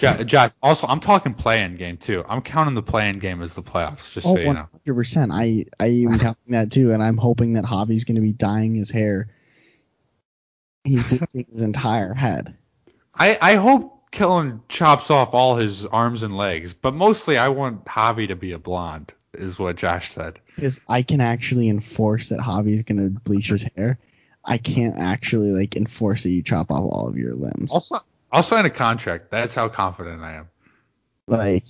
Jo- Josh, also, I'm talking play-in game too. I'm counting the play-in game as the playoffs, just Oh, so you know. 100 percent. I I even counting [LAUGHS] that too, and I'm hoping that Javi's gonna be dyeing his hair. He's bleaching his entire head. I, I hope Kellen chops off all his arms and legs, but mostly I want Javi to be a blonde, is what Josh said. Because I can actually enforce that Javi's gonna bleach his hair. I can't actually like enforce that you chop off all of your limbs. I'll, si- I'll sign a contract. That's how confident I am. Like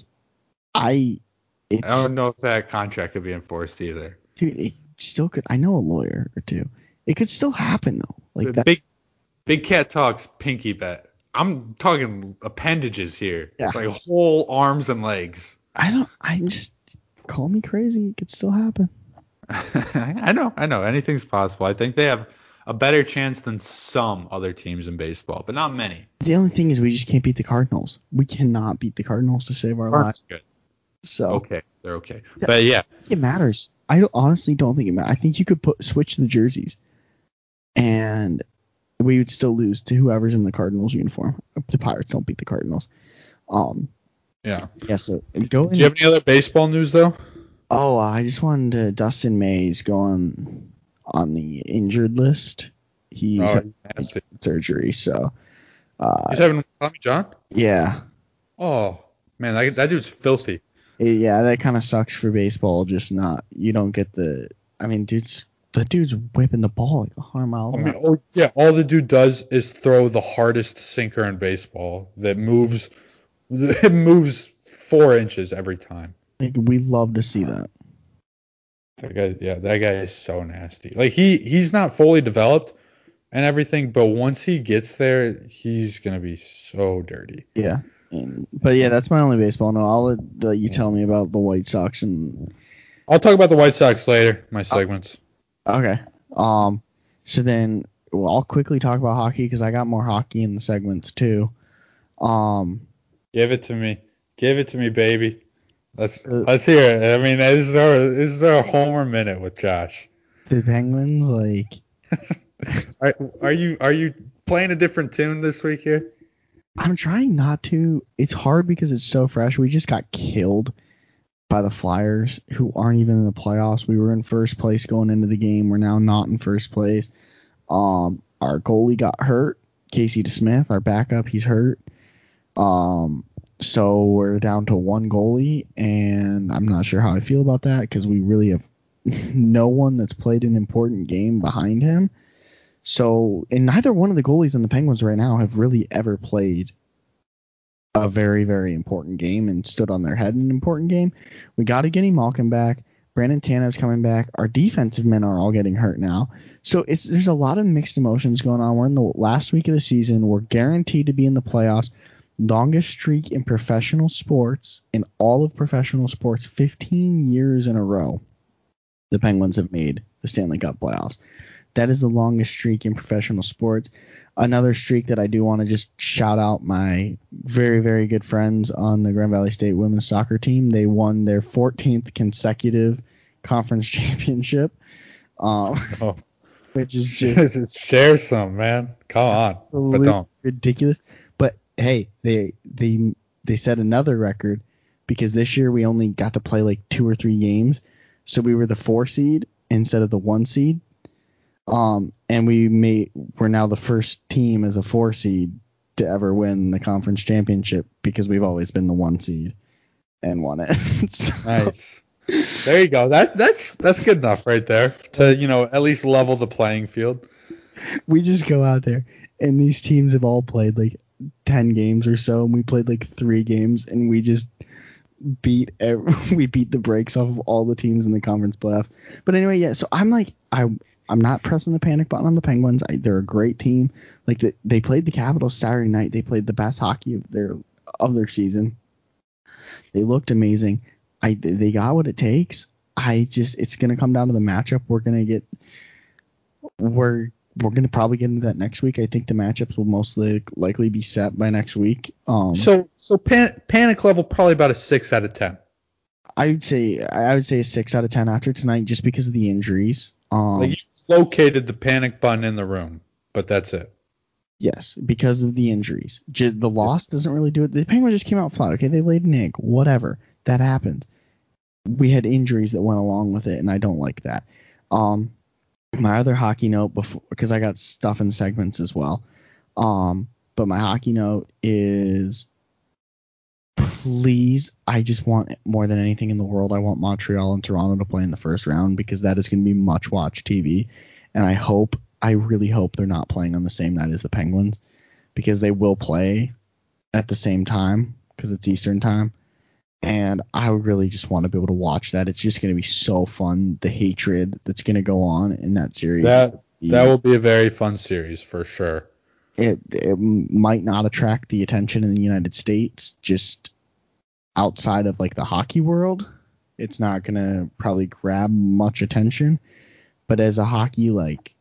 I, it's I don't know if that contract could be enforced either. dude. It still could. I know a lawyer or two. It could still happen though. Like that. big big cat talks pinky bet. I'm talking appendages here, Yeah. like whole arms and legs. I don't. I just call me crazy. It could still happen. [LAUGHS] I know, I know. Anything's possible. I think they have a better chance than some other teams in baseball, but not many. The only thing is we just can't beat the Cardinals. We cannot beat the Cardinals to save our lives. Good. So Okay, they're okay. But yeah, it matters. I honestly don't think it matters. I think you could put switch the jerseys, and we would still lose to whoever's in the Cardinals uniform. The Pirates don't beat the Cardinals. Um. yeah. Yeah. So go. Do you have any other baseball news though? oh, I just wanted to. Dustin May's going on the injured list. He's Oh, had nasty. surgery. So. Uh, He's having Tommy John. yeah. Oh man, that, that dude's filthy. Yeah, that kind of sucks for baseball. Just not. You don't get the. I mean, dude's the dude's whipping the ball like a hundred miles. I mean, oh yeah, all the dude does is throw the hardest sinker in baseball that moves, [LAUGHS] it moves four inches every time. Like we love to see that. That guy, yeah, that guy is so nasty. Like he, he's not fully developed and everything, but once he gets there, he's gonna be so dirty. Yeah. And, but yeah, that's my only baseball. No, I'll let, let you tell me about the White Sox and I'll talk about the White Sox later. My segments. okay. Um, so then well, I'll quickly talk about hockey because I got more hockey in the segments too. Um, Give it to me. Give it to me, baby. Let's Uh, let's hear it. I mean, this is our this is our homer minute with Josh. the Penguins like [LAUGHS] Are, are you are you playing a different tune this week here? I'm trying not to. It's hard because it's so fresh. We just got killed by the Flyers, who aren't even in the playoffs. We were in first place going into the game. We're now not in first place. Um, our goalie got hurt. Casey DeSmith, our backup, he's hurt. Um, so we're down to one goalie, and I'm not sure how I feel about that because we really have [LAUGHS] no one that's played an important game behind him. So, and neither one of the goalies in the Penguins right now have really ever played a very, very important game and stood on their head in an important game. We got to get him Malkin back. Brandon Tanev's coming back. Our defensive men are all getting hurt now. So it's there's a lot of mixed emotions going on. We're in the last week of the season. We're guaranteed to be in the playoffs. Longest streak in professional sports in all of professional sports, 15 years in a row. The Penguins have made the Stanley Cup playoffs. That is the longest streak in professional sports. Another streak that I do want to just shout out my very, very good friends on the Grand Valley State women's soccer team. They won their 14th consecutive conference [LAUGHS] championship, um, [LAUGHS] Oh, which is just [LAUGHS] share some, man. Come on, but don't. ridiculous. But hey, they they they set another record because this year we only got to play like two or three games, so we were the four seed instead of the one seed. Um, and we made we're now the first team as a four seed to ever win the conference championship because we've always been the one seed and won it. [LAUGHS] So- Nice. There you go. That that's that's good enough right there to you know at least level the playing field. we just go out there and these teams have all played like 10 games or so and we played like three games and we just beat ev- [LAUGHS] we beat the brakes off of all the teams in the conference playoff. but anyway yeah so i'm like i i'm not pressing the panic button on the penguins. I, they're a great team. Like the, they played the capitals saturday night. They played the best hockey of their of their season. They looked amazing. I they got what it takes. I just it's gonna come down to the matchup. We're gonna get we're we're gonna probably get into that next week. I think the matchups will mostly likely be set by next week. Um, So so pan, panic level probably about a six out of ten. I would say I would say a six out of ten after tonight, just because of the injuries. Um, Like you located the panic button in the room, but that's it. yes, because of the injuries. J- the loss doesn't really do it. The Penguins just came out flat. Okay, they laid an egg. Whatever, that happens. We had injuries that went along with it, and I don't like that. Um, my other hockey note before because I got stuff in segments as well. Um, but my hockey note is please, I just want more than anything in the world, I want Montreal and Toronto to play in the first round because that is going to be much watch TV. And I hope, I really hope they're not playing on the same night as the Penguins because they will play at the same time because it's Eastern time. And I really just want to be able to watch that. It's just going to be so fun. The hatred that's going to go on in that series. That that will be a very fun series for sure. it, it might not attract the attention in the United States just outside of like the hockey world. It's not gonna probably grab much attention, but as a hockey like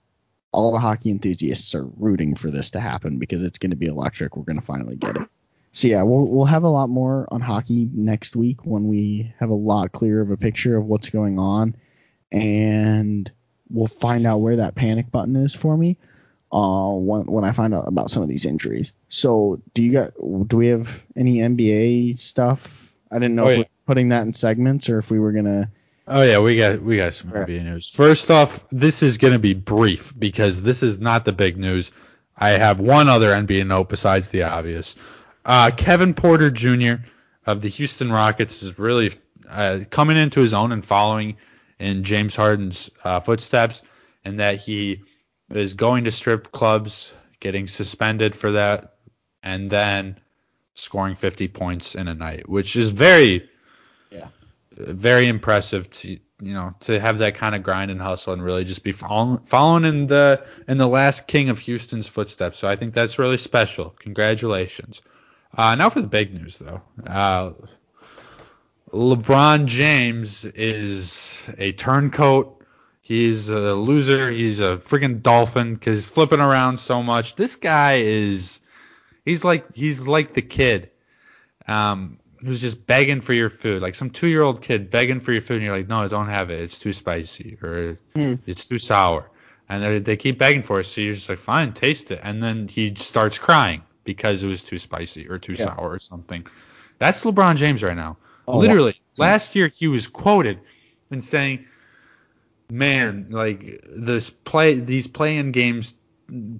all the hockey enthusiasts are rooting for this to happen because it's going to be electric. We're going to finally get it. So yeah, we'll we'll have a lot more on hockey next week when we have a lot clearer of a picture of what's going on, and we'll find out where that panic button is for me uh, when when I find out about some of these injuries. So, do you got do we have any NBA stuff? I didn't know Oh, if yeah. we're putting that in segments or if we were gonna. Oh yeah, we got we got some Right. NBA news. First off, this is going to be brief because this is not the big news. I have one other NBA note besides the obvious. Uh, Kevin Porter Jr. of the Houston Rockets is really uh, coming into his own and following in James Harden's uh, footsteps, and that he is going to strip clubs, getting suspended for that, and then scoring 50 points in a night, which is very very impressive to you know to have that kind of grind and hustle and really just be following, following in the in the last king of Houston's footsteps. So I think that's really special. Congratulations. Uh, now for the big news, though. Uh, LeBron James is a turncoat. He's a loser. He's a freaking dolphin because he's flipping around so much. This guy is, he's like he's like the kid, um, who's just begging for your food, like some two-year-old kid begging for your food, and you're like, no, don't have it. It's too spicy or Hmm. it's too sour, and they they keep begging for it. So you're just like, fine, taste it, and then he starts crying because it was too spicy or too Yeah. sour or something. That's LeBron James right now. Oh, Literally, last year he was quoted in saying, "Man, like this play, these play-in games,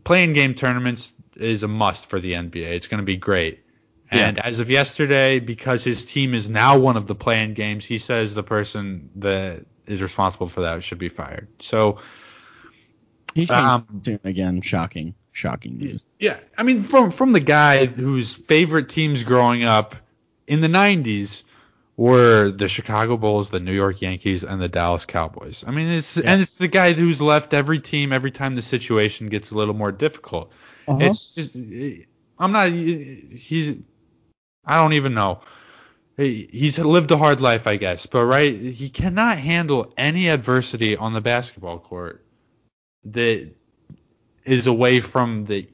play-in game tournaments is a must for the NBA. It's going to be great." And as of yesterday, because his team is now one of the play-in games, he says the person that is responsible for that should be fired. So, He's um, again shocking, shocking news. yeah, I mean, from from the guy whose favorite teams growing up in the '90s were the Chicago Bulls, the New York Yankees, and the Dallas Cowboys. I mean, it's Yeah. and it's the guy who's left every team every time the situation gets a little more difficult. Uh-huh. It's just I'm not. He's I don't even know. He's lived a hard life, I guess, but right, he cannot handle any adversity on the basketball court that is away from the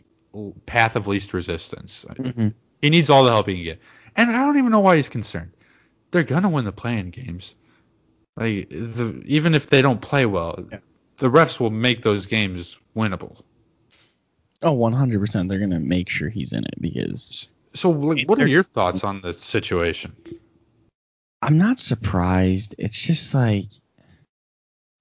path of least resistance. Mhm. He needs all the help he can get, and I don't even know why he's concerned. They're gonna win the play-in games. Like the, even if they don't play well, Yeah. the refs will make those games winnable. Oh, 100%. They're gonna make sure he's in it because So, like, what are your thoughts on the situation? I'm not surprised. It's just like,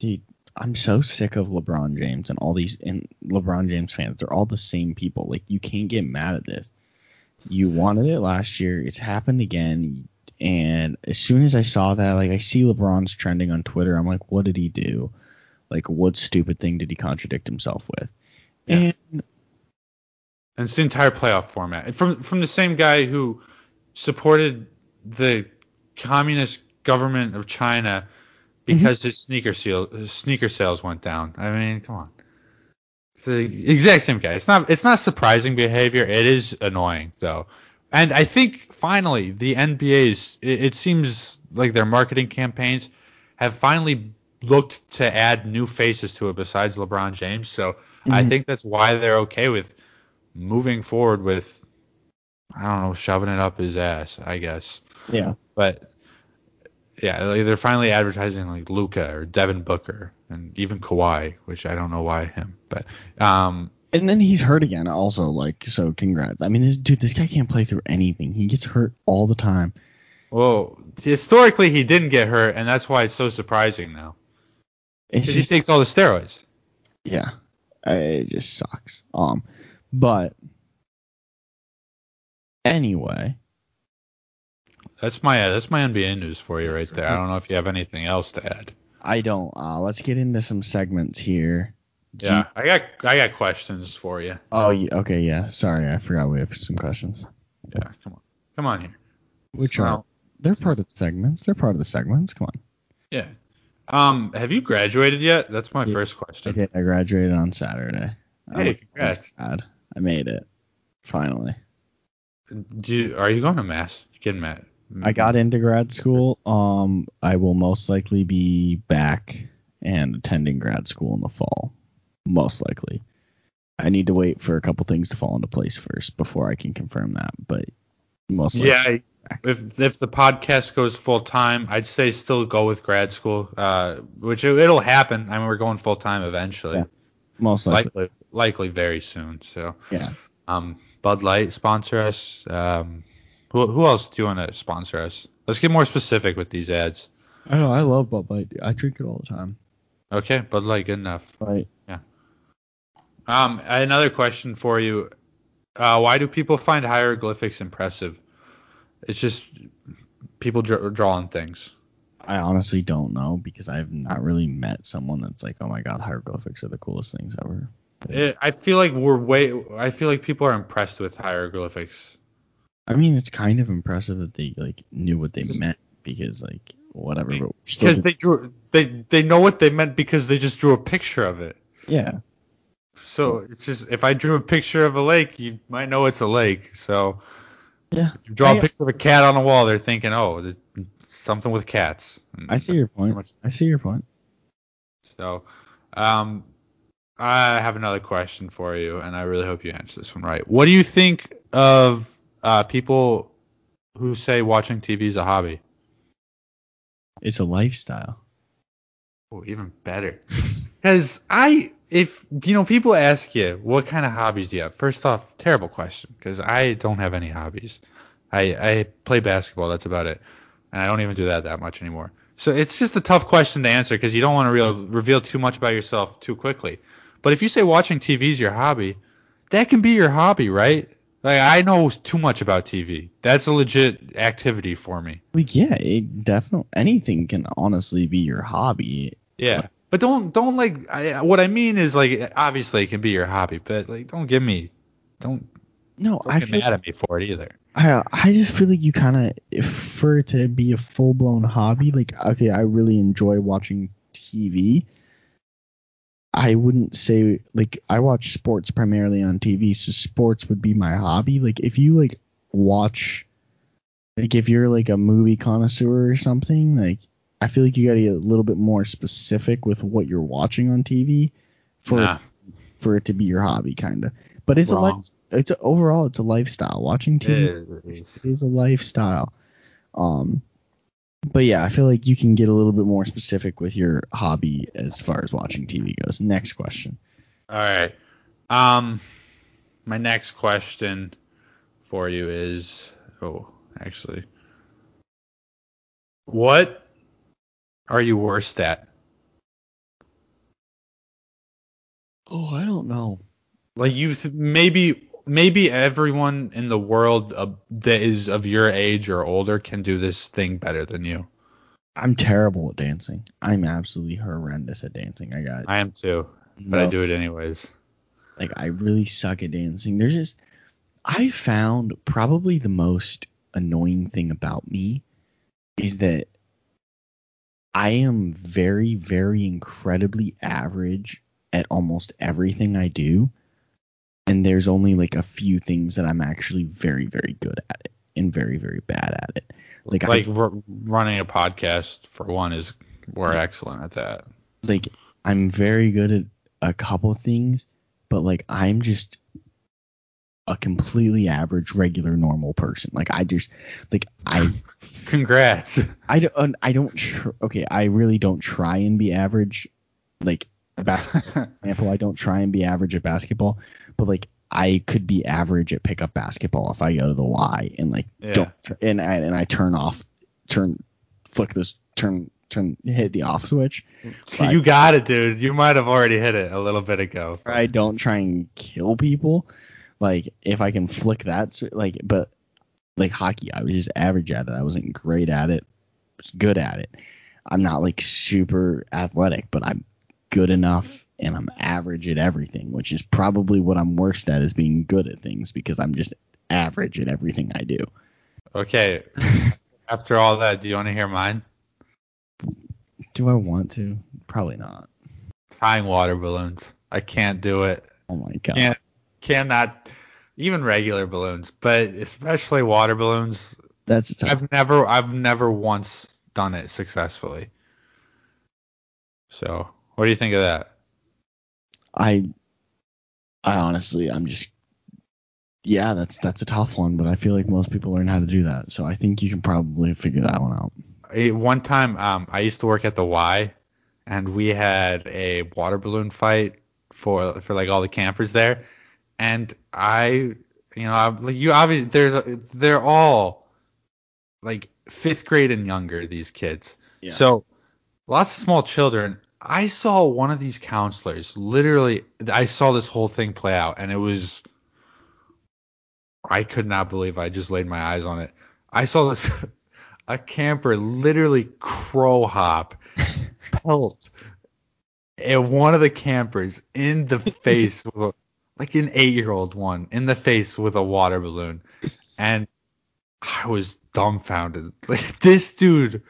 dude, I'm so sick of LeBron James and all these and LeBron James fans. They're all the same people. Like, you can't get mad at this. You wanted it last year. It's happened again. And as soon as I saw that, like, I see LeBron's trending on Twitter. I'm like, what did he do? Like, what stupid thing did he contradict himself with? Yeah. And And it's the entire playoff format. From from the same guy who supported the communist government of China because his sneaker seal his sneaker sales went down. I mean, come on. It's the exact same guy. It's not it's not surprising behavior. It is annoying though. And I think finally the NBA's it, it seems like their marketing campaigns have finally looked to add new faces to it besides LeBron James. So I Mhm. think that's why they're okay with moving forward with I don't know, shoving it up his ass, I guess. yeah, But yeah, like they're finally advertising like Luka or Devin Booker and even Kawhi, which I don't know why him, but um And then he's hurt again, also. Like, so congrats. I mean, this dude, this guy can't play through anything. He gets hurt all the time. well, historically he didn't get hurt, and that's why it's so surprising now. Because he takes all the steroids. yeah, it just sucks. Um, but anyway, That's my that's my NBA news for you right there. I don't know if you have anything else to add. I don't. Uh, let's get into some segments here. Do Yeah, you- I got I got questions for you. oh, okay. Yeah. Sorry, I forgot we have some questions. Yeah, come on, come on here. Which So- are they're part of the segments. They're part of the segments. Come on. Yeah. Um, have you graduated yet? That's my Yeah, first question. I graduated on Saturday. Hey, I'm congrats. sad. I made it. Finally. Do you, are you going to mass? Getting mad? I got into grad school. Um, I will most likely be back and attending grad school in the fall. Most likely. I need to wait for a couple things to fall into place first before I can confirm that. But most likely. Yeah. If if the podcast goes full time, I'd say still go with grad school. Uh, which it, it'll happen. I mean, we're going full time eventually. Yeah. most likely. Likely, likely very soon. So, Yeah. um, Bud Light sponsor us. Um, who who else do you want to sponsor us? Let's get more specific with these ads. I know. I love Bud Light. I drink it all the time. Okay, Bud Light, good enough. Right. Yeah. Um, another question for you. Uh, why do people find hieroglyphics impressive? It's just people dr- drawing things. I honestly don't know because I've not really met someone that's like, oh my god, hieroglyphics are the coolest things ever. It, I feel like we're way. I feel like people are impressed with hieroglyphics. I mean, it's kind of impressive that they like knew what they meant because like whatever. But Because they drew. They they know what they meant because they just drew a picture of it. yeah. So it's just if I drew a picture of a lake, you might know it's a lake. So Yeah. You draw a I- picture of a cat on the wall, they're thinking, oh, th- something with cats. And I see your point. much- I see your point. So, um, I have another question for you, and I really hope you answer this one right. What do you think of uh, people who say watching TV is a hobby? It's a lifestyle. Oh, even better. [LAUGHS] Because I, if you know, people ask you what kind of hobbies do you have. First off, terrible question, because I don't have any hobbies. I I play basketball. That's about it, and I don't even do that that much anymore. So it's just a tough question to answer because you don't want to real, reveal too much about yourself too quickly. But if you say watching TV is your hobby, that can be your hobby, right? Like I know too much about TV. That's a legit activity for me. Well, yeah, it definitely anything can honestly be your hobby. Yeah. But don't don't like I, what I mean is like obviously it can be your hobby, but like don't give me don't No, don't I get feel mad at me for it either. I I just feel like you kind of for it to be a full blown hobby. Like okay, I really enjoy watching TV. I wouldn't say like I watch sports primarily on TV, so sports would be my hobby. Like if you like watch, like if you're like a movie connoisseur or something, like I feel like you got to get a little bit more specific with what you're watching on TV for Nah. for it to be your hobby, kind of. But it's a Wrong. life. It's a, overall it's a lifestyle. Watching TV It is. is a lifestyle. Um, but yeah, I feel like you can get a little bit more specific with your hobby as far as watching TV goes. Next question. All right. Um my next question for you is oh, actually what are you worst at? Oh, I don't know. Like you th- maybe maybe everyone in the world uh, that is of your age or older can do this thing better than you. I'm terrible at dancing. I'm absolutely horrendous at dancing. I got I am too, but I do it anyways. like I really suck at dancing. There's just I found probably the most annoying thing about me is that I am very very incredibly average at almost everything I do. And there's only like a few things that I'm actually very very good at it and very very bad at it. Like, Like I running a podcast for one is we're excellent at that. like I'm very good at a couple things, but like I'm just a completely average, regular, normal person. Like I just like I [LAUGHS] Congrats. I don't I don't tr- okay I really don't try and be average. Like [LAUGHS] basketball example, I don't try and be average at basketball, but like I could be average at pickup basketball if I go to the Y and like Yeah. don't and I and I turn off turn flick this turn turn hit the off switch. [LAUGHS] you got it, dude. You might have already hit it a little bit ago. I don't try and kill people. Like if I can flick that, like but like hockey, I was just average at it. I wasn't great at it. I was good at it. I'm not like super athletic, but I'm good enough and I'm average at everything, which is probably what I'm worst at is being good at things because I'm just average at everything I do. Okay. [LAUGHS] After all that, do you want to hear mine? Do I want to? Probably not. Tying water balloons. I can't do it. Oh my god. Can't cannot even regular balloons, but especially water balloons. That's. I've never I've never once done it successfully. So, what do you think of that? I I honestly I'm just yeah, that's that's a tough one, but I feel like most people learn how to do that. So I think you can probably figure that one out. One time, um, I used to work at the Y, and we had a water balloon fight for for like all the campers there, and I, you know, I, like you obviously they're they're all like fifth grade and younger these kids, Yeah. so lots of small children. I saw one of these counselors literally. I saw this whole thing play out, and it was. I could not believe I just laid my eyes on it. I saw this [LAUGHS] a camper literally crow hop [LAUGHS] pelt and one of the campers in the [LAUGHS] face with a, like an eight year old one in the face with a water balloon and I was dumbfounded. Like this dude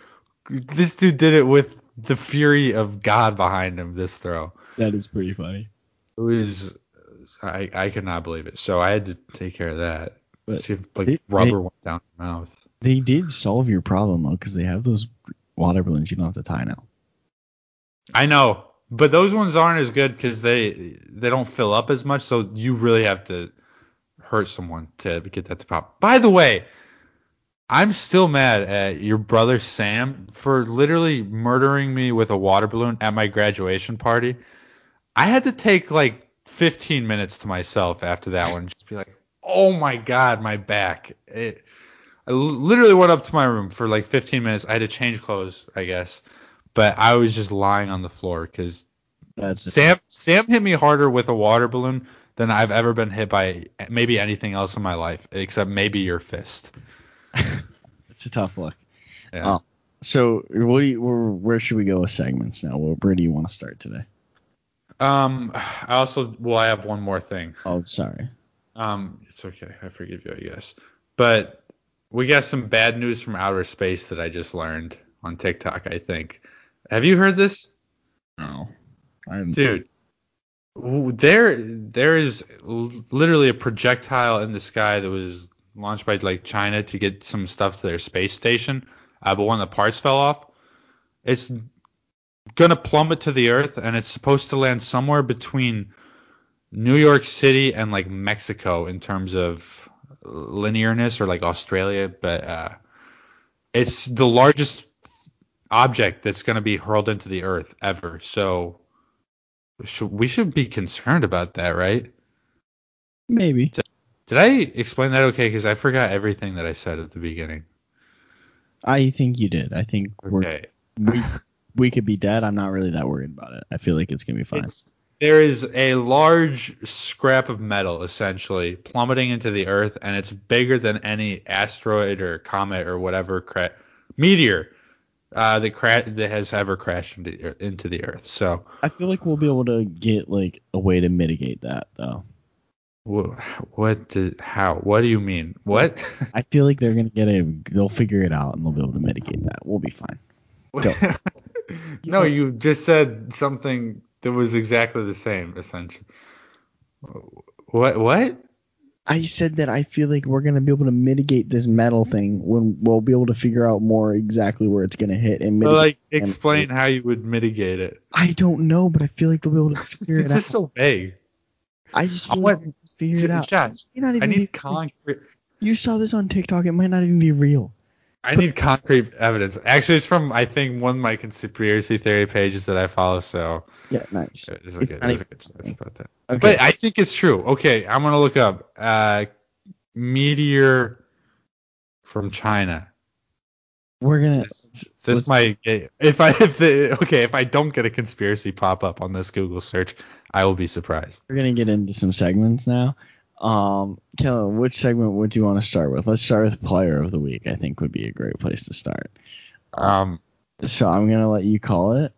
this dude did it with the fury of God behind him this throw. That is pretty funny. It was I I could not believe it. So I had to take care of that. But See if like they- rubber they- went down your mouth. They did solve your problem though, because they have those water balloons you don't have to tie now. I know, but those ones aren't as good because they they don't fill up as much. So you really have to hurt someone to get that to pop. By the way, I'm still mad at your brother Sam for literally murdering me with a water balloon at my graduation party. I had to take like 15 minutes to myself after that one, just be like, "Oh my god, my back!" It, I literally went up to my room for like 15 minutes. I had to change clothes, I guess, but I was just lying on the floor because Sam Sam hit me harder with a water balloon than I've ever been hit by maybe anything else in my life, except maybe your fist. It's a tough look. Yeah. Oh. So what do you, where, where should we go with segments now? Where, do you want to start today? Um, I also well, I have one more thing. Oh, sorry. Um, it's okay, I forgive you, I guess. But we got some bad news from outer space that I just learned on TikTok. I think. Have you heard this? No. I'm, dude w- there there is literally a projectile in the sky that was launched by like china to get some stuff to their space station uh, but one of the parts fell off it's gonna plummet to the earth and it's supposed to land somewhere between new york city and like mexico in terms of linearness or like australia but uh it's the largest object that's to be hurled into the earth ever so should, we should be concerned about that, right? Maybe. Did I explain that okay? Because I forgot everything that I said at the beginning. I think you did. I think we're, Okay. we we could be dead. I'm not really that worried about it. I feel like it's gonna be fine. It's, there is a large scrap of metal essentially plummeting into the earth, and it's bigger than any asteroid or comet or whatever cra- meteor uh, that, cra- that has ever crashed into, into the earth. So, I feel like we'll be able to get like a way to mitigate that though. Wh- what? Did, how? What do you mean? What? I feel like they're gonna get a. They'll figure it out and they'll be able to mitigate that. We'll be fine. [LAUGHS] No, you just said something that was exactly the same, essentially. What? What? I said that I feel like we're gonna be able to mitigate this metal thing when we'll be able to figure out more exactly where it's gonna hit and mitigate. like, explain how you would mitigate it. I don't know, but I feel like they'll be able to figure [LAUGHS] It's it out. just so vague. I just I want- like figure it out. Josh, You're not I need concrete. You saw this on TikTok. It might not even be real. I need concrete evidence. Actually, it's from I think one of my conspiracy theory pages that I follow. So Yeah, nice. there's a It's good, there's a even- good chance about that. Okay. But I think it's true. Okay, I'm gonna look up uh, meteor from China. We're gonna. This, let's- this might if I if the okay if I don't get a conspiracy pop up on this Google search, I will be surprised. We're gonna get into some segments now. Um, Kellen, which segment would you want to start with? Let's start with player of the week. I think would be a great place to start. Um, So I'm gonna let you call it,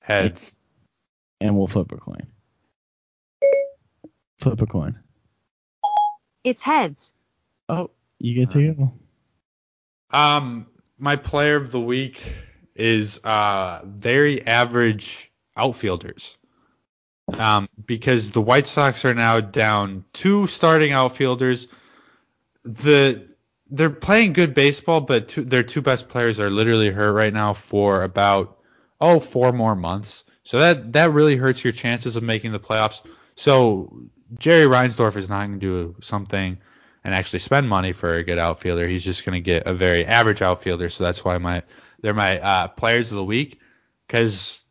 heads. and we'll flip a coin. Flip a coin. It's heads. Oh, you get to go. Um, my player of the week is uh very average outfielders. Um, because the White Sox are now down two starting outfielders. The they're playing good baseball, but two, their two best players are literally hurt right now for about oh four more months. So that that really hurts your chances of making the playoffs. So Jerry Reinsdorf is not going to do something and actually spend money for a good outfielder. He's just going to get a very average outfielder. So that's why my they're my uh, players of the week because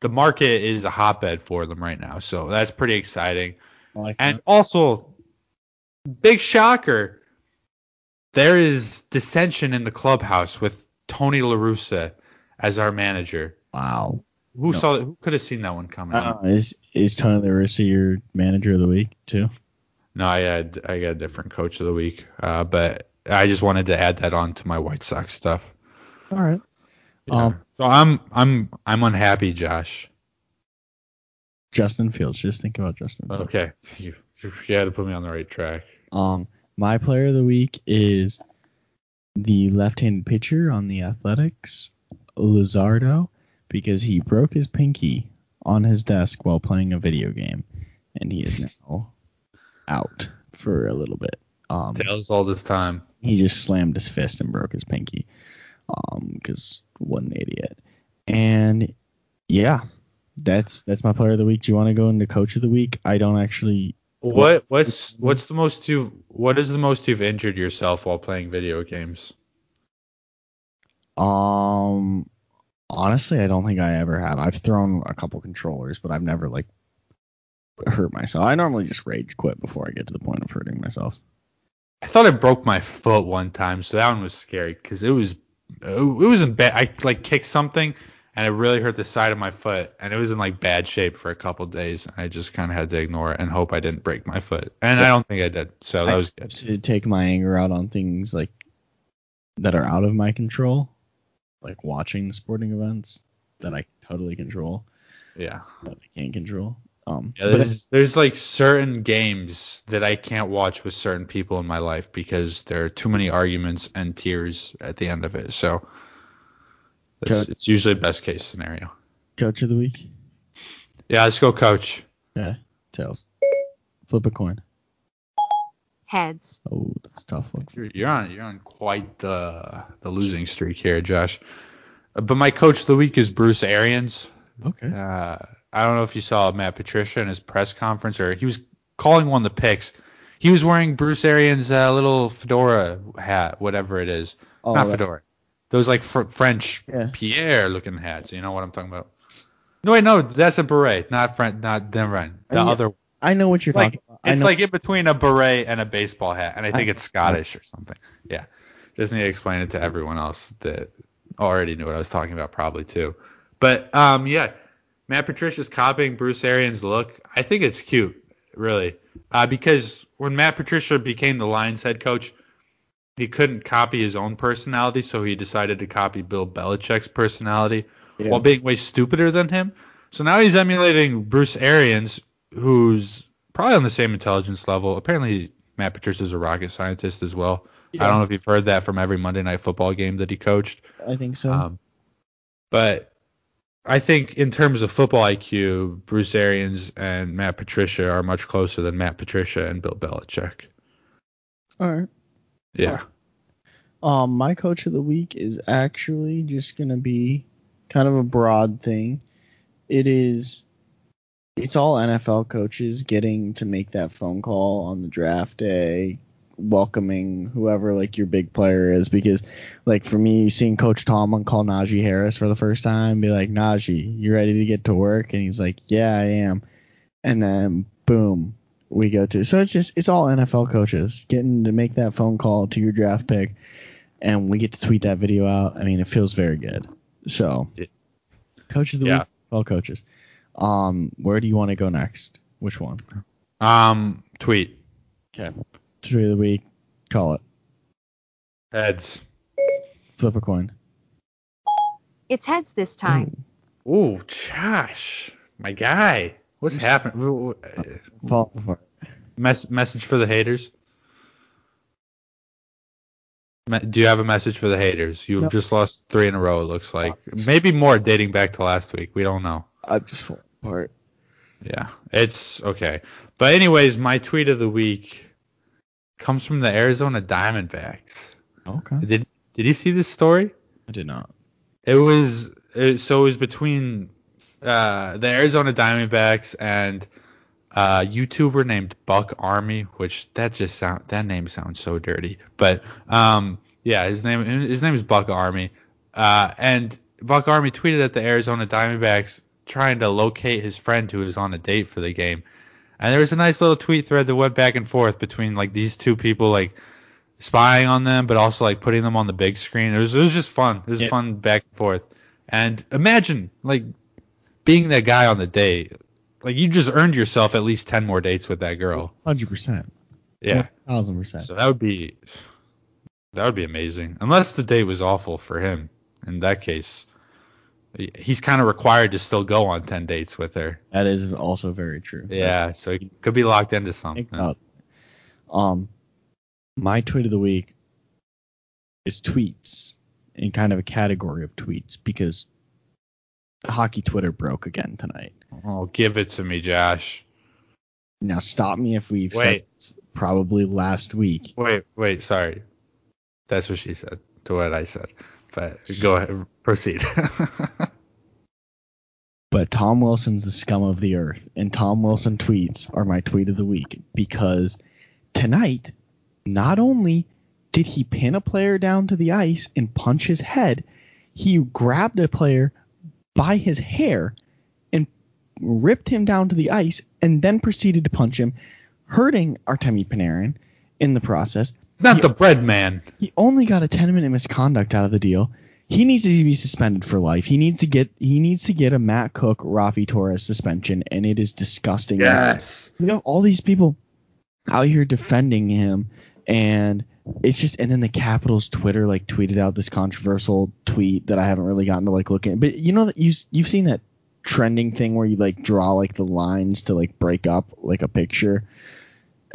the market is a hotbed for them right now. So that's pretty exciting. Like And that. also, big shocker, there is dissension in the clubhouse with Tony La Russa as our manager. wow. Who No. saw? Who could have seen that one coming? Uh, is is Tony La Russa your manager of the week too? No, I had I got a different coach of the week, uh, but I just wanted to add that on to my White Sox stuff. All right. Yeah. Um, so I'm I'm I'm unhappy, Josh. Justin Fields. Just think about Justin. Fields. Okay, you you had to put me on the right track. Um, my player of the week is the left-handed pitcher on the Athletics, Luzardo, because he broke his pinky on his desk while playing a video game, and he is now out for a little bit. Um, Tales all this time. he just slammed his fist and broke his pinky. Um, because what an idiot. And yeah, that's that's my player of the week. Do you want to go into coach of the week? I don't actually. What what's what's the most you what is the most you've injured yourself while playing video games? Um, honestly, I don't think I ever have. I've thrown a couple controllers, but I've never like hurt myself. I normally just rage quit before I get to the point of hurting myself. I thought I broke my foot one time, so that one was scary because it was it was in bad. I like kicked something and it really hurt the side of my foot, and it was in like bad shape for a couple days. I just kind of had to ignore it and hope I didn't break my foot, and I don't think I did. So that I was good. to take my anger out on things like that are out of my control, like watching sporting events that I totally control, Yeah. that I can't control. Um, Yeah, but there's, there's like certain games that I can't watch with certain people in my life because there are too many arguments and tears at the end of it. So it's, Okay. it's usually best case scenario. coach of the week, Yeah, let's go, coach. yeah, tails. Flip a coin. Heads. Oh, that's a tough. Look. You're, you're on you're on quite the the losing streak here, Josh. Uh, But my coach of the week is Bruce Arians. Okay. Uh, I don't know if you saw Matt Patricia in his press conference or he was calling one of the picks. He was wearing Bruce Arians' uh, little fedora hat, whatever it is. Oh, Not that- fedora. Those like fr- French Yeah. Pierre looking hats. You know what I'm talking about? No, wait, no, that's a beret, not French, not the The Uh, yeah, other. I know what you're It's like about. I it's know. like in between a beret and a baseball hat, and I think I- it's Scottish or something. Yeah, just need to explain it to everyone else that already knew what I was talking about, probably too. But um, yeah, Matt Patricia's copying Bruce Arians' look. I think it's cute, really, uh, because when Matt Patricia became the Lions head coach, he couldn't copy his own personality, so he decided to copy Bill Belichick's personality Yeah. while being way stupider than him. So now he's emulating Bruce Arians, who's probably on the same intelligence level. Apparently, Matt Patricia's a rocket scientist as well. I don't know if you've heard that from every Monday Night Football game that he coached. I think so. Um, but I think in terms of football IQ, Bruce Arians and Matt Patricia are much closer than Matt Patricia and Bill Belichick. All right. Yeah. Um, my coach of the week is actually just gonna be kind of a broad thing. It is, it's all NFL coaches getting to make that phone call on the draft day, welcoming whoever like your big player is. Because, like for me, seeing Coach Tomlin call Najee Harris for the first time, be like, Najee, you ready to get to work? And he's like, Yeah, I am. And then boom, we go to. So it's just it's all NFL coaches getting to make that phone call to your draft pick, and we get to tweet that video out. I mean, it feels very good. So, Yeah. coach of the Yeah. week, all coaches. Um, where do you want to go next? Which one? Um, tweet. Okay, tweet of the week. Call it. Heads. Flip a coin. It's heads this time. Ooh, Josh, my guy. What's happening? Fall apart. Mess- message for the haters. Me- Do you have a message for the haters? You've Nope. just lost three in a row. It looks like uh, maybe more dating back to last week. We don't know. I just fall apart. Yeah, it's okay. But anyways, my tweet of the week comes from the Arizona Diamondbacks. Okay. Did Did you see this story? I did not. It was it, so it was between uh, the Arizona Diamondbacks and a YouTuber named Buck Army, which that just sound that name sounds so dirty. But um, yeah, his name his name is Buck Army, uh, and Buck Army tweeted at the Arizona Diamondbacks trying to locate his friend who was on a date for the game. And there was a nice little tweet thread that went back and forth between like these two people like spying on them, but also like putting them on the big screen. It was it was just fun. It was Yeah. fun back and forth. And imagine like being that guy on the date. Like you just earned yourself at least ten more dates with that girl. Hundred percent. Yeah. Thousand percent. So that would be that would be amazing. Unless the date was awful for him. In that case, he's kind of required to still go on ten dates with her. That is also very true. Yeah, so he could be locked into something. Think about it. Um, my tweet of the week is tweets in kind of a category of tweets because hockey Twitter broke again tonight. Oh, give it to me, Josh. Now stop me if we've said Wait. this probably last week. Wait, wait, sorry. That's what she said to what I said. But go ahead, proceed. [LAUGHS] But Tom Wilson's the scum of the earth, and Tom Wilson tweets are my tweet of the week because tonight, not only did he pin a player down to the ice and punch his head, he grabbed a player by his hair and ripped him down to the ice and then proceeded to punch him, hurting Artemi Panarin in the process. Not the bread man. He only got a 10 minute misconduct out of the deal. He needs to be suspended for life. He needs to get he needs to get a Matt Cooke, Raffi Torres suspension, and it is disgusting. Yes. You know, all these people out here defending him and it's just and then the Capitals Twitter like tweeted out this controversial tweet that I haven't really gotten to like look at. But you know that you you've seen that trending thing where you like draw like the lines to like break up like a picture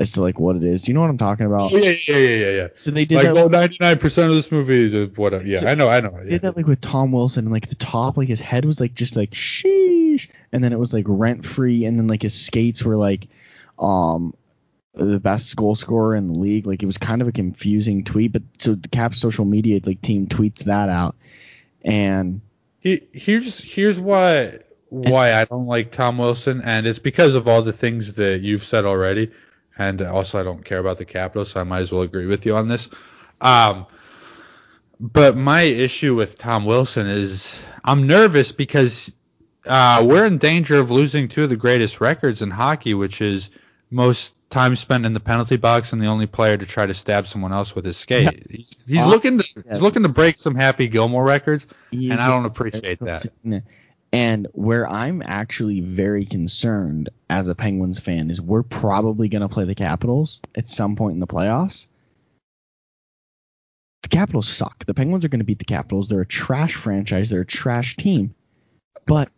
as to like what it is. Do you know what I'm talking about? Oh, yeah, yeah, yeah, yeah, yeah. So they did Like, that oh, 99% of this movie is whatever. Yeah, So- I know, I know. They Yeah. did that like with Tom Wilson and like the top like his head was like just like sheesh and then it was like rent free and then like his skates were like um the best goal scorer in the league like it was kind of a confusing tweet but so the Caps social media like team tweets that out and He, here's here's why why I don't like Tom Wilson, and it's because of all the things that you've said already, and also I don't care about the Capitals, so I might as well agree with you on this. Um, but my issue with Tom Wilson is I'm nervous because uh, we're in danger of losing two of the greatest records in hockey, which is most time spent in the penalty box and the only player to try to stab someone else with his skate. He's, he's Uh, looking to yes. he's looking to break some Happy Gilmore records. And I don't appreciate that. [LAUGHS] and where I'm actually very concerned as a Penguins fan is we're probably going to play the Capitals at some point in the playoffs. The Capitals suck. The Penguins are going to beat the Capitals. They're a trash franchise. They're a trash team. But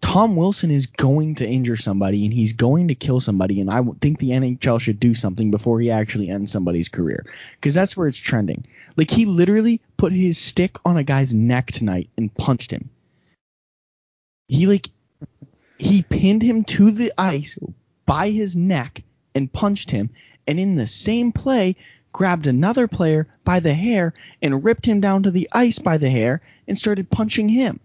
Tom Wilson is going to injure somebody and he's going to kill somebody. And I think the NHL should do something before he actually ends somebody's career because that's where it's trending. Like he literally put his stick on a guy's neck tonight and punched him. He like he pinned him to the ice by his neck and punched him, and in the same play grabbed another player by the hair and ripped him down to the ice by the hair and started punching him.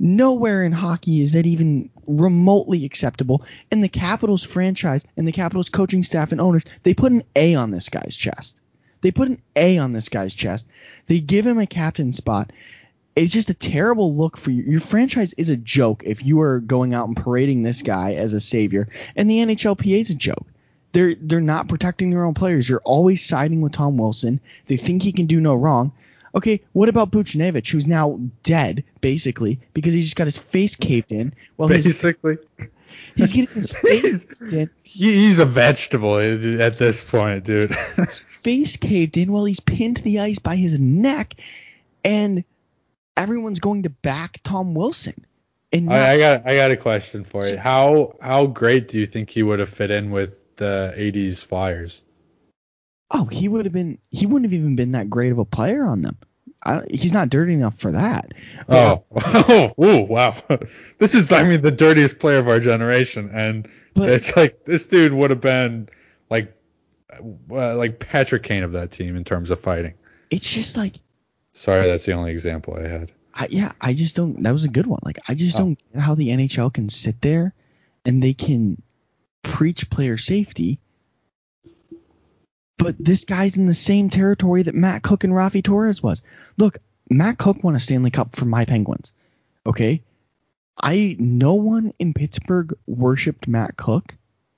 Nowhere in hockey is that even remotely acceptable. And the Capitals franchise and the Capitals coaching staff and owners, they put an A on this guy's chest. They put an A on this guy's chest. They give him a captain spot. It's just a terrible look for you. Your franchise is a joke if you are going out and parading this guy as a savior, and the NHLPA is a joke. They're they're not protecting their own players. You're always siding with Tom Wilson. They think he can do no wrong. Okay, what about Buchnevich, who's now dead basically because he just got his face caved in? Well, Basically, [LAUGHS] he's getting his face [LAUGHS] caved in. he's a vegetable at this point, dude. his face caved in while he's pinned to the ice by his neck, and everyone's going to back Tom Wilson. And not, I, I got I got a question for you. How how great do you think he would have fit in with the '80s Flyers? oh, he would have been. He wouldn't have even been that great of a player on them. I, he's not dirty enough for that. But- Oh, oh, [LAUGHS] ooh, wow. [LAUGHS] This is, I mean, the dirtiest player of our generation, and But- it's like this dude would have been like, uh, like Patrick Kane of that team in terms of fighting. it's just like Sorry, that's the only example I had. I, yeah, I just don't. That was a good one. Like I just Oh. don't get how the NHL can sit there and they can preach player safety, but this guy's in the same territory that Matt Cooke and Raffi Torres was. Look, Matt Cooke won a Stanley Cup for my Penguins. Okay, I no one in Pittsburgh worshipped Matt Cooke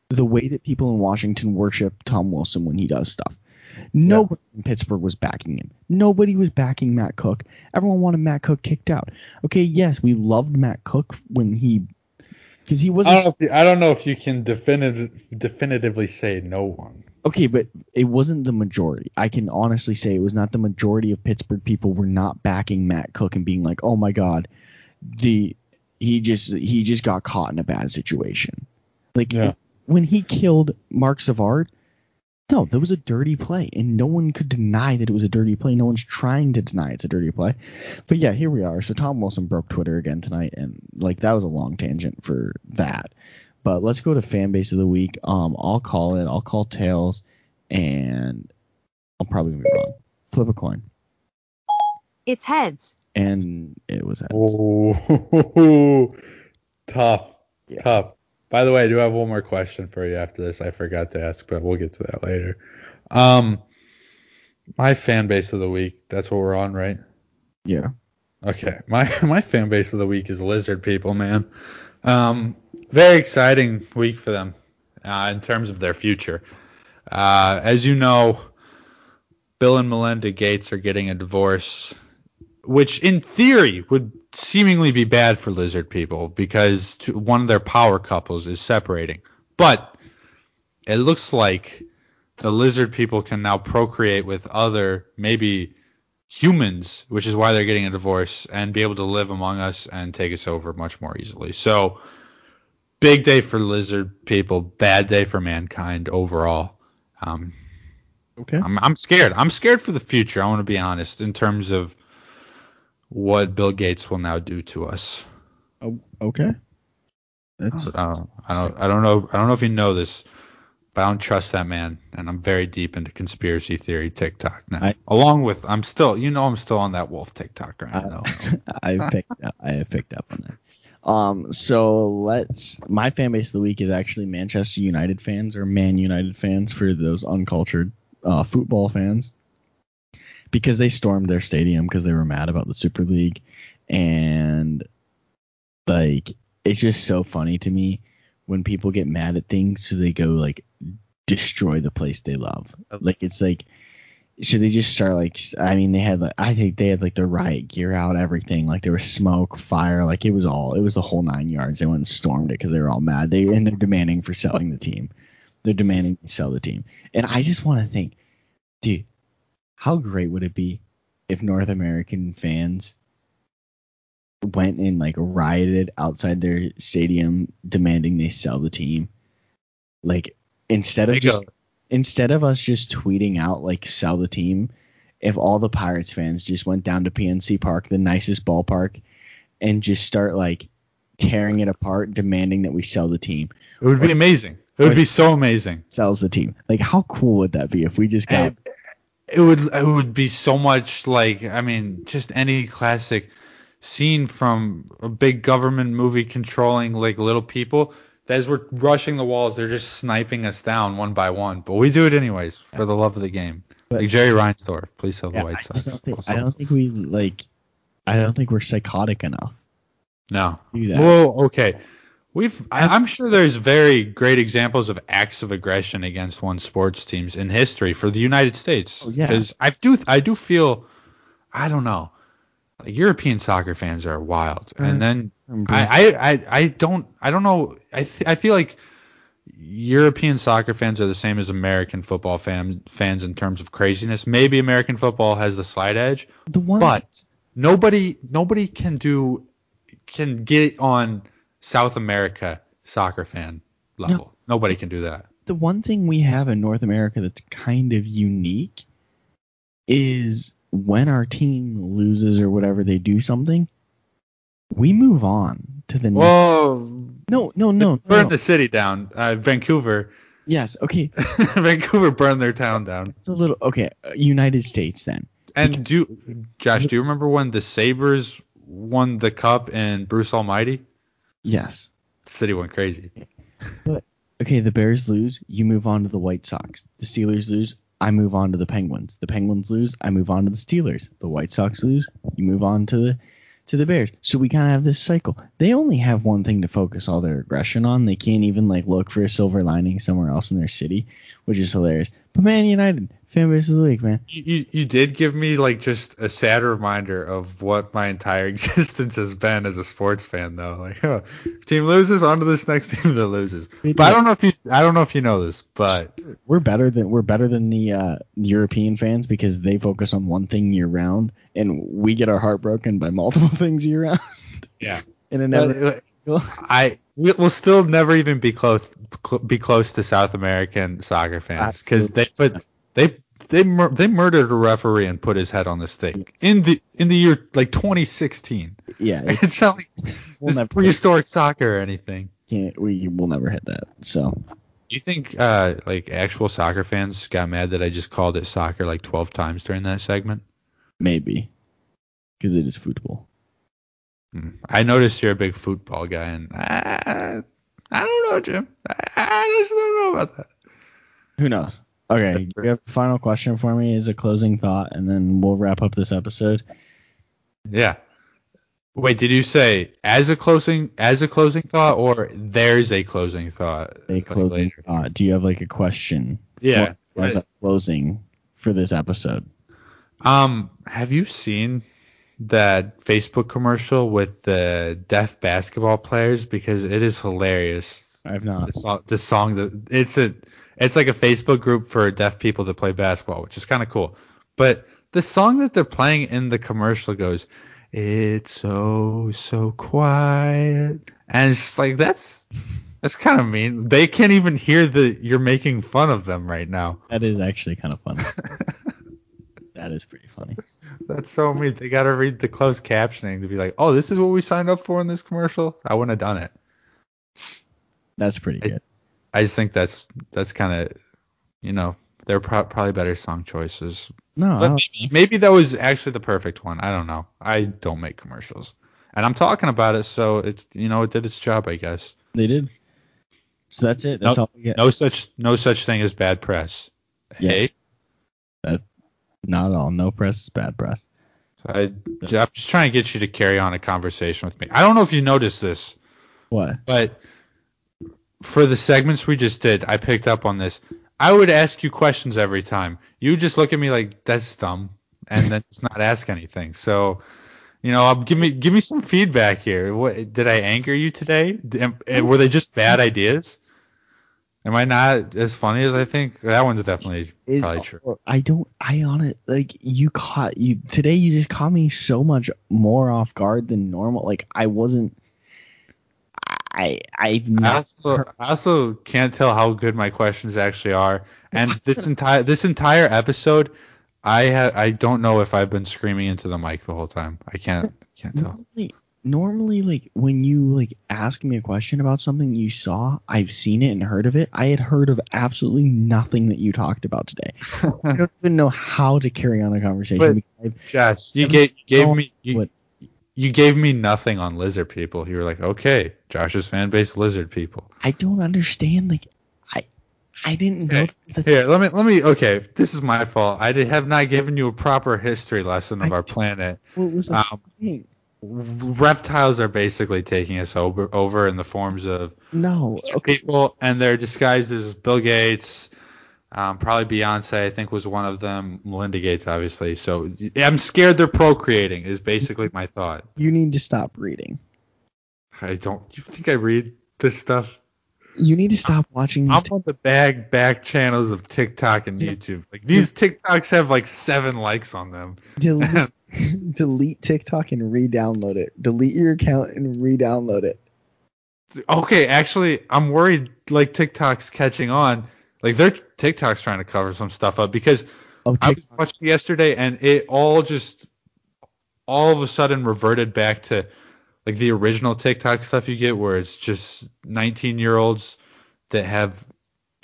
the way that people in Washington worship Tom Wilson when he does stuff. Nobody in Pittsburgh was backing him. Nobody was backing Matt Cooke. Everyone wanted Matt Cooke kicked out. Okay, yes, we loved Matt Cooke when he because he was I don't, know if you, I don't know if you can definitive, definitively say no one. okay, but it wasn't the majority. I can honestly say it was not the majority of Pittsburgh people were not backing Matt Cooke and being like, "Oh my God, the he just he just got caught in a bad situation." Like Yeah. when he killed Marc Savard, no, that was a dirty play, and no one could deny that it was a dirty play. No one's trying to deny it's a dirty play. But yeah, here we are. So Tom Wilson broke Twitter again tonight, and like that was a long tangent for that. But let's go to fan base of the week. Um, I'll call it. I'll call tails, and I'll probably be wrong. Flip a coin, It's heads. and it was heads. Oh, [LAUGHS] tough, Yeah. tough. By the way, I do have one more question for you after this. I forgot to ask, but we'll get to that later. Um, my fan base of the week. That's what we're on, right? Yeah. Okay, my [LAUGHS] my fan base of the week is lizard people, man. Um, very exciting week for them uh, in terms of their future. Uh, as you know, Bill and Melinda Gates are getting a divorce, which in theory would seemingly be bad for lizard people because two, one of their power couples is separating. But it looks like the lizard people can now procreate with other maybe humans, which is why they're getting a divorce and be able to live among us and take us over much more easily. So, big day for lizard people, bad day for mankind overall. Um, Okay. I'm, I'm scared. I'm scared for the future. I want to be honest in terms of what Bill Gates will now do to us. Oh, okay. That's I don't, I don't, I don't know. I don't know if you know this, but I don't trust that man, and I'm very deep into conspiracy theory TikTok now. I- Along with, I'm still, you know, I'm still on that wolf TikTok right now. [LAUGHS] I picked up, I have picked up on that. Um, so let's. My fan base of the week is actually Manchester United fans or Man United fans for those uncultured uh, football fans, because they stormed their stadium because they were mad about the Super League, and like it's just so funny to me when people get mad at things, so they go like destroy the place they love. Like it's like should they just start like I mean they had like I think they had like the riot gear out everything. Like there was smoke fire like it was all it was the whole nine yards. They went and stormed it because they were all mad. They and they're demanding for selling the team. They're demanding to sell the team. And I just want to think dude how great would it be if North American fans went and like rioted outside their stadium demanding they sell the team like instead of just go. instead of us just tweeting out like sell the team, if all the Pirates fans just went down to PNC Park, the nicest ballpark, and just start like tearing it apart, demanding that we sell the team, It would be amazing. It would be so amazing. sells the team. Like how cool would that be if we just got It, it would it would be so much like I mean just any classic scene from a big government movie controlling like little people. As we're rushing the walls, they're just sniping us down one by one. But we do it anyways for the love of the game. But- like Jerry Reinsdorf, please sell the White I, Sox. just don't think, Also. I don't think we like. I don't think we're psychotic enough no. to do that. Well, okay. We've I, I'm sure there's very great examples of acts of aggression against one sports teams in history for the United States. Oh, yeah. Because I do I do feel I don't know. Like European soccer fans are wild. Uh, and then I'm I, I, I, I don't I don't know I th- I feel like European soccer fans are the same as American football fan, fans in terms of craziness. Maybe American football has the slight edge, the one but nobody nobody can do can get on South America soccer fan level. Nobody can do that. the one thing we have in North America that's kind of unique is when our team loses or whatever they do something, we move on to the next. Whoa! No, no, no. burn no. the city down. Uh, Vancouver, Yes, okay. [LAUGHS] Vancouver burned their town down. It's a little okay. uh, United States then. And do Josh, do you remember when the Sabers won the cup and Bruce Almighty? Yes. The city went crazy. Okay, the Bears lose, you move on to the White Sox. The Steelers lose, I move on to the Penguins. The Penguins lose, I move on to the Steelers. The White Sox lose, you move on to the to the Bears. So we kind of have this cycle. They only have one thing to focus all their aggression on. They can't even like look for a silver lining somewhere else in their city, which is hilarious. But Man United, fan base of the week, man. You, you, you did give me like just a sad reminder of what my entire [LAUGHS] existence has been as a sports fan though. Like, huh, team loses, on to this next [LAUGHS] team that loses. But I don't know if you I don't know if you know this, but We're better than we're better than the uh, European fans because they focus on one thing year round, and we get our heart broken by multiple [LAUGHS] things year round. yeah. and it never. I we- we'll still never even be close cl- be close to South American soccer fans because they Absolutely. put they they mur- they murdered a referee and put his head on the stake in the in the year like 2016. yeah, [LAUGHS] it's, It's not like [LAUGHS] We'll this prehistoric soccer or anything. can't we will never hit that. So Do you think uh like actual soccer fans got mad that I just called it soccer like 12 times during that segment? maybe because it is football. Hmm. I noticed you're a big football guy, and I, I don't know, Jim. I, I just don't know about that. Who knows? Okay, you have a final question for me as a closing thought, and then we'll wrap up this episode. Yeah. Wait, did you say as a closing as a closing thought, or there's a closing thought? A closing later? thought. Do you have like a question? Yeah. for- as a closing for this episode. Um, have you seen that Facebook commercial with the deaf basketball players? Because it is hilarious. I've not. The song, the song that it's a, it's like a Facebook group for deaf people that play basketball, which is kind of cool. But the song that they're playing in the commercial goes, "It's so so quiet," and it's just like that's that's kind of mean. They can't even hear the you're making fun of them right now. That is actually kind of funny. [LAUGHS] that is pretty funny. That's so mean. They gotta read the closed captioning to be like, oh, this is what we signed up for in this commercial. I wouldn't have done it. That's pretty good. I just think that's that's kind of, you know, they're pro- probably better song choices. No, But maybe, maybe that was actually the perfect one. I don't know. I don't make commercials, and I'm talking about it, so it's you know it did its job, I guess. they did. So that's it. That's No- all we get. No such no such thing as bad press. Yes. Hey, That, not at all. No press is bad press. I, I'm just trying to get you to carry on a conversation with me. I don't know if you noticed this. What? But for the segments we just did, I picked up on this. I would ask you questions every time. You just look at me like that's dumb, and then just not ask anything. So, you know, give me give me some feedback here. What did I anger you today? Were they just bad ideas? Am I not as funny as I think? That one's definitely Is probably true. Oh, I don't. I on it. Like you caught you today. You just caught me so much more off guard than normal. Like I wasn't. I I've I not. also, I also can't tell how good my questions actually are. And this entire this entire episode, I ha- I don't know if I've been screaming into the mic the whole time. I can't can't tell. Normally, normally, like when you like ask me a question about something you saw, I've seen it and heard of it. I had heard of absolutely nothing that you talked about today. [LAUGHS] I don't even know how to carry on a conversation. But- Josh, you gave you gave me you, what- you gave me nothing on lizard people. You were like, okay, Josh's fan base lizard people. I don't understand. Like I I didn't know that. Here, let me let me. Okay, this is my fault. I did, have not given you a proper history lesson of I our planet. What was the Um, thing? reptiles are basically taking us over over in the forms of No. Okay. people, and they're disguised as Bill Gates. Um, probably Beyonce, I think, was one of them. Melinda Gates, obviously. So I'm scared they're procreating. Is basically my thought. You need to stop reading. I don't. You think I read this stuff? You need to stop watching I'm these. on the bag back channels of TikTok and YouTube. Like these TikToks have like seven likes on them. delete, [LAUGHS] [LAUGHS] delete TikTok and re-download it. Delete your account and re-download it. okay, actually, I'm worried like TikTok's catching on. Like their TikTok's trying to cover some stuff up because Oh, I was watching yesterday and it all just all of a sudden reverted back to like the original TikTok stuff you get where it's just 19 year olds that have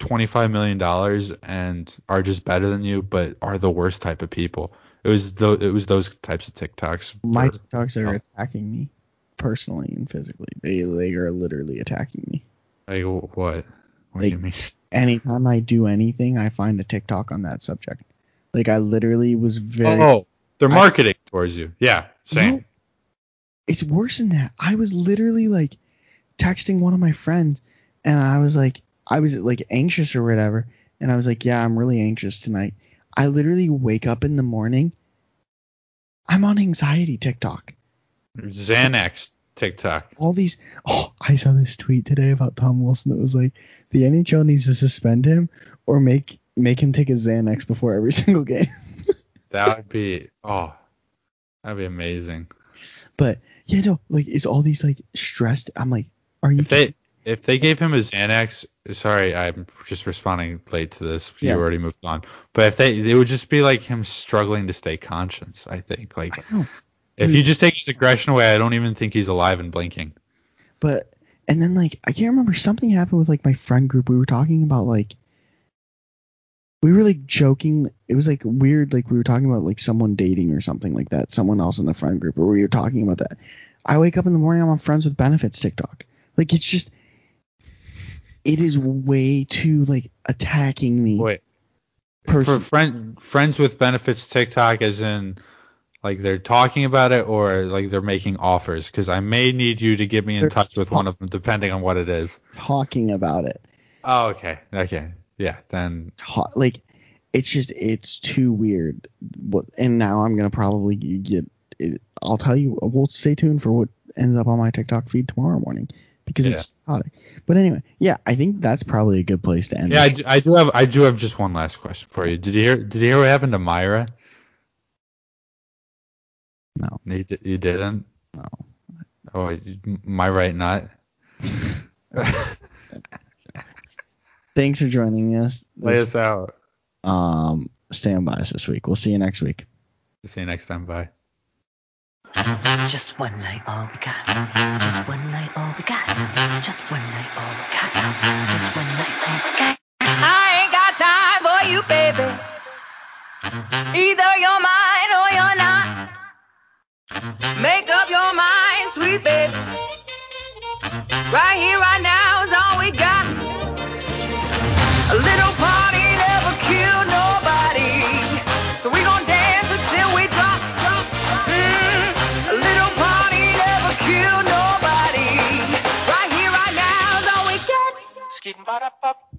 25 million dollars and are just better than you but are the worst type of people. It was tho- it was those types of TikToks. My for- TikToks are Oh. attacking me personally and physically. They they are literally attacking me. like what? What do you mean? Anytime I do anything, I find a TikTok on that subject. Like I literally was very. Oh, they're I- marketing towards you. Yeah, same. No, it's worse than that. I was literally like texting one of my friends, and I was like, I was like anxious or whatever, and I was like, yeah, I'm really anxious tonight. I literally wake up in the morning. I'm on anxiety TikTok. Xanax TikTok. All these. Oh, I saw this tweet today about Tom Wilson that was like, the NHL needs to suspend him or make make him take a Xanax before every [LAUGHS] single game. That would be oh, that'd be amazing. But yeah, no, like it's all these like stressed. I'm like, are you? If they if they gave him a Xanax, sorry, I'm just responding late to this. You Yeah. already moved on. But if they, it would just be like him struggling to stay conscious. I think like I. if you hmm. just take his aggression away, I don't even think he's alive and blinking. But And then like I can't remember something happened with like my friend group. We were talking about like we were like joking. It was like weird. Like we were talking about like someone dating or something like that. Someone else in the friend group, or we were talking about that. I wake up in the morning. I'm on friends with benefits TikTok. Like it's just, it is way too like attacking me. Wait. person. For friend friends with benefits TikTok as in like they're talking about it or like they're making offers because I may need you to get me in They're touch with one of them depending on what it is. talking about it. Oh, okay. Okay. Yeah, then like it's just it's too weird. What and now I'm gonna probably get. It, I'll tell you. We'll stay tuned for what ends up on my TikTok feed tomorrow morning because it's chaotic. But anyway, yeah, I think that's probably a good place to end. Yeah, I, do- I do have I do have just one last question for you. Did you hear did you hear what happened to Myra? No, You, di- you didn't? no. Oh, you- am right not? [LAUGHS] Thanks for joining us. Lay us out. um, stand by us this week. We'll see you next week. See you next time. Bye. Just one night, all we got. Just one night, all we got. Just one night, all we got. Just one night, all we got. I ain't got time for you, baby. Either you're mine or you're not. Make up your mind, sweet baby. Right here, right now is all we got. A little party never killed nobody. So we gon' dance until we drop, drop. Mm. A little party never killed nobody. Right here, right now is all we got.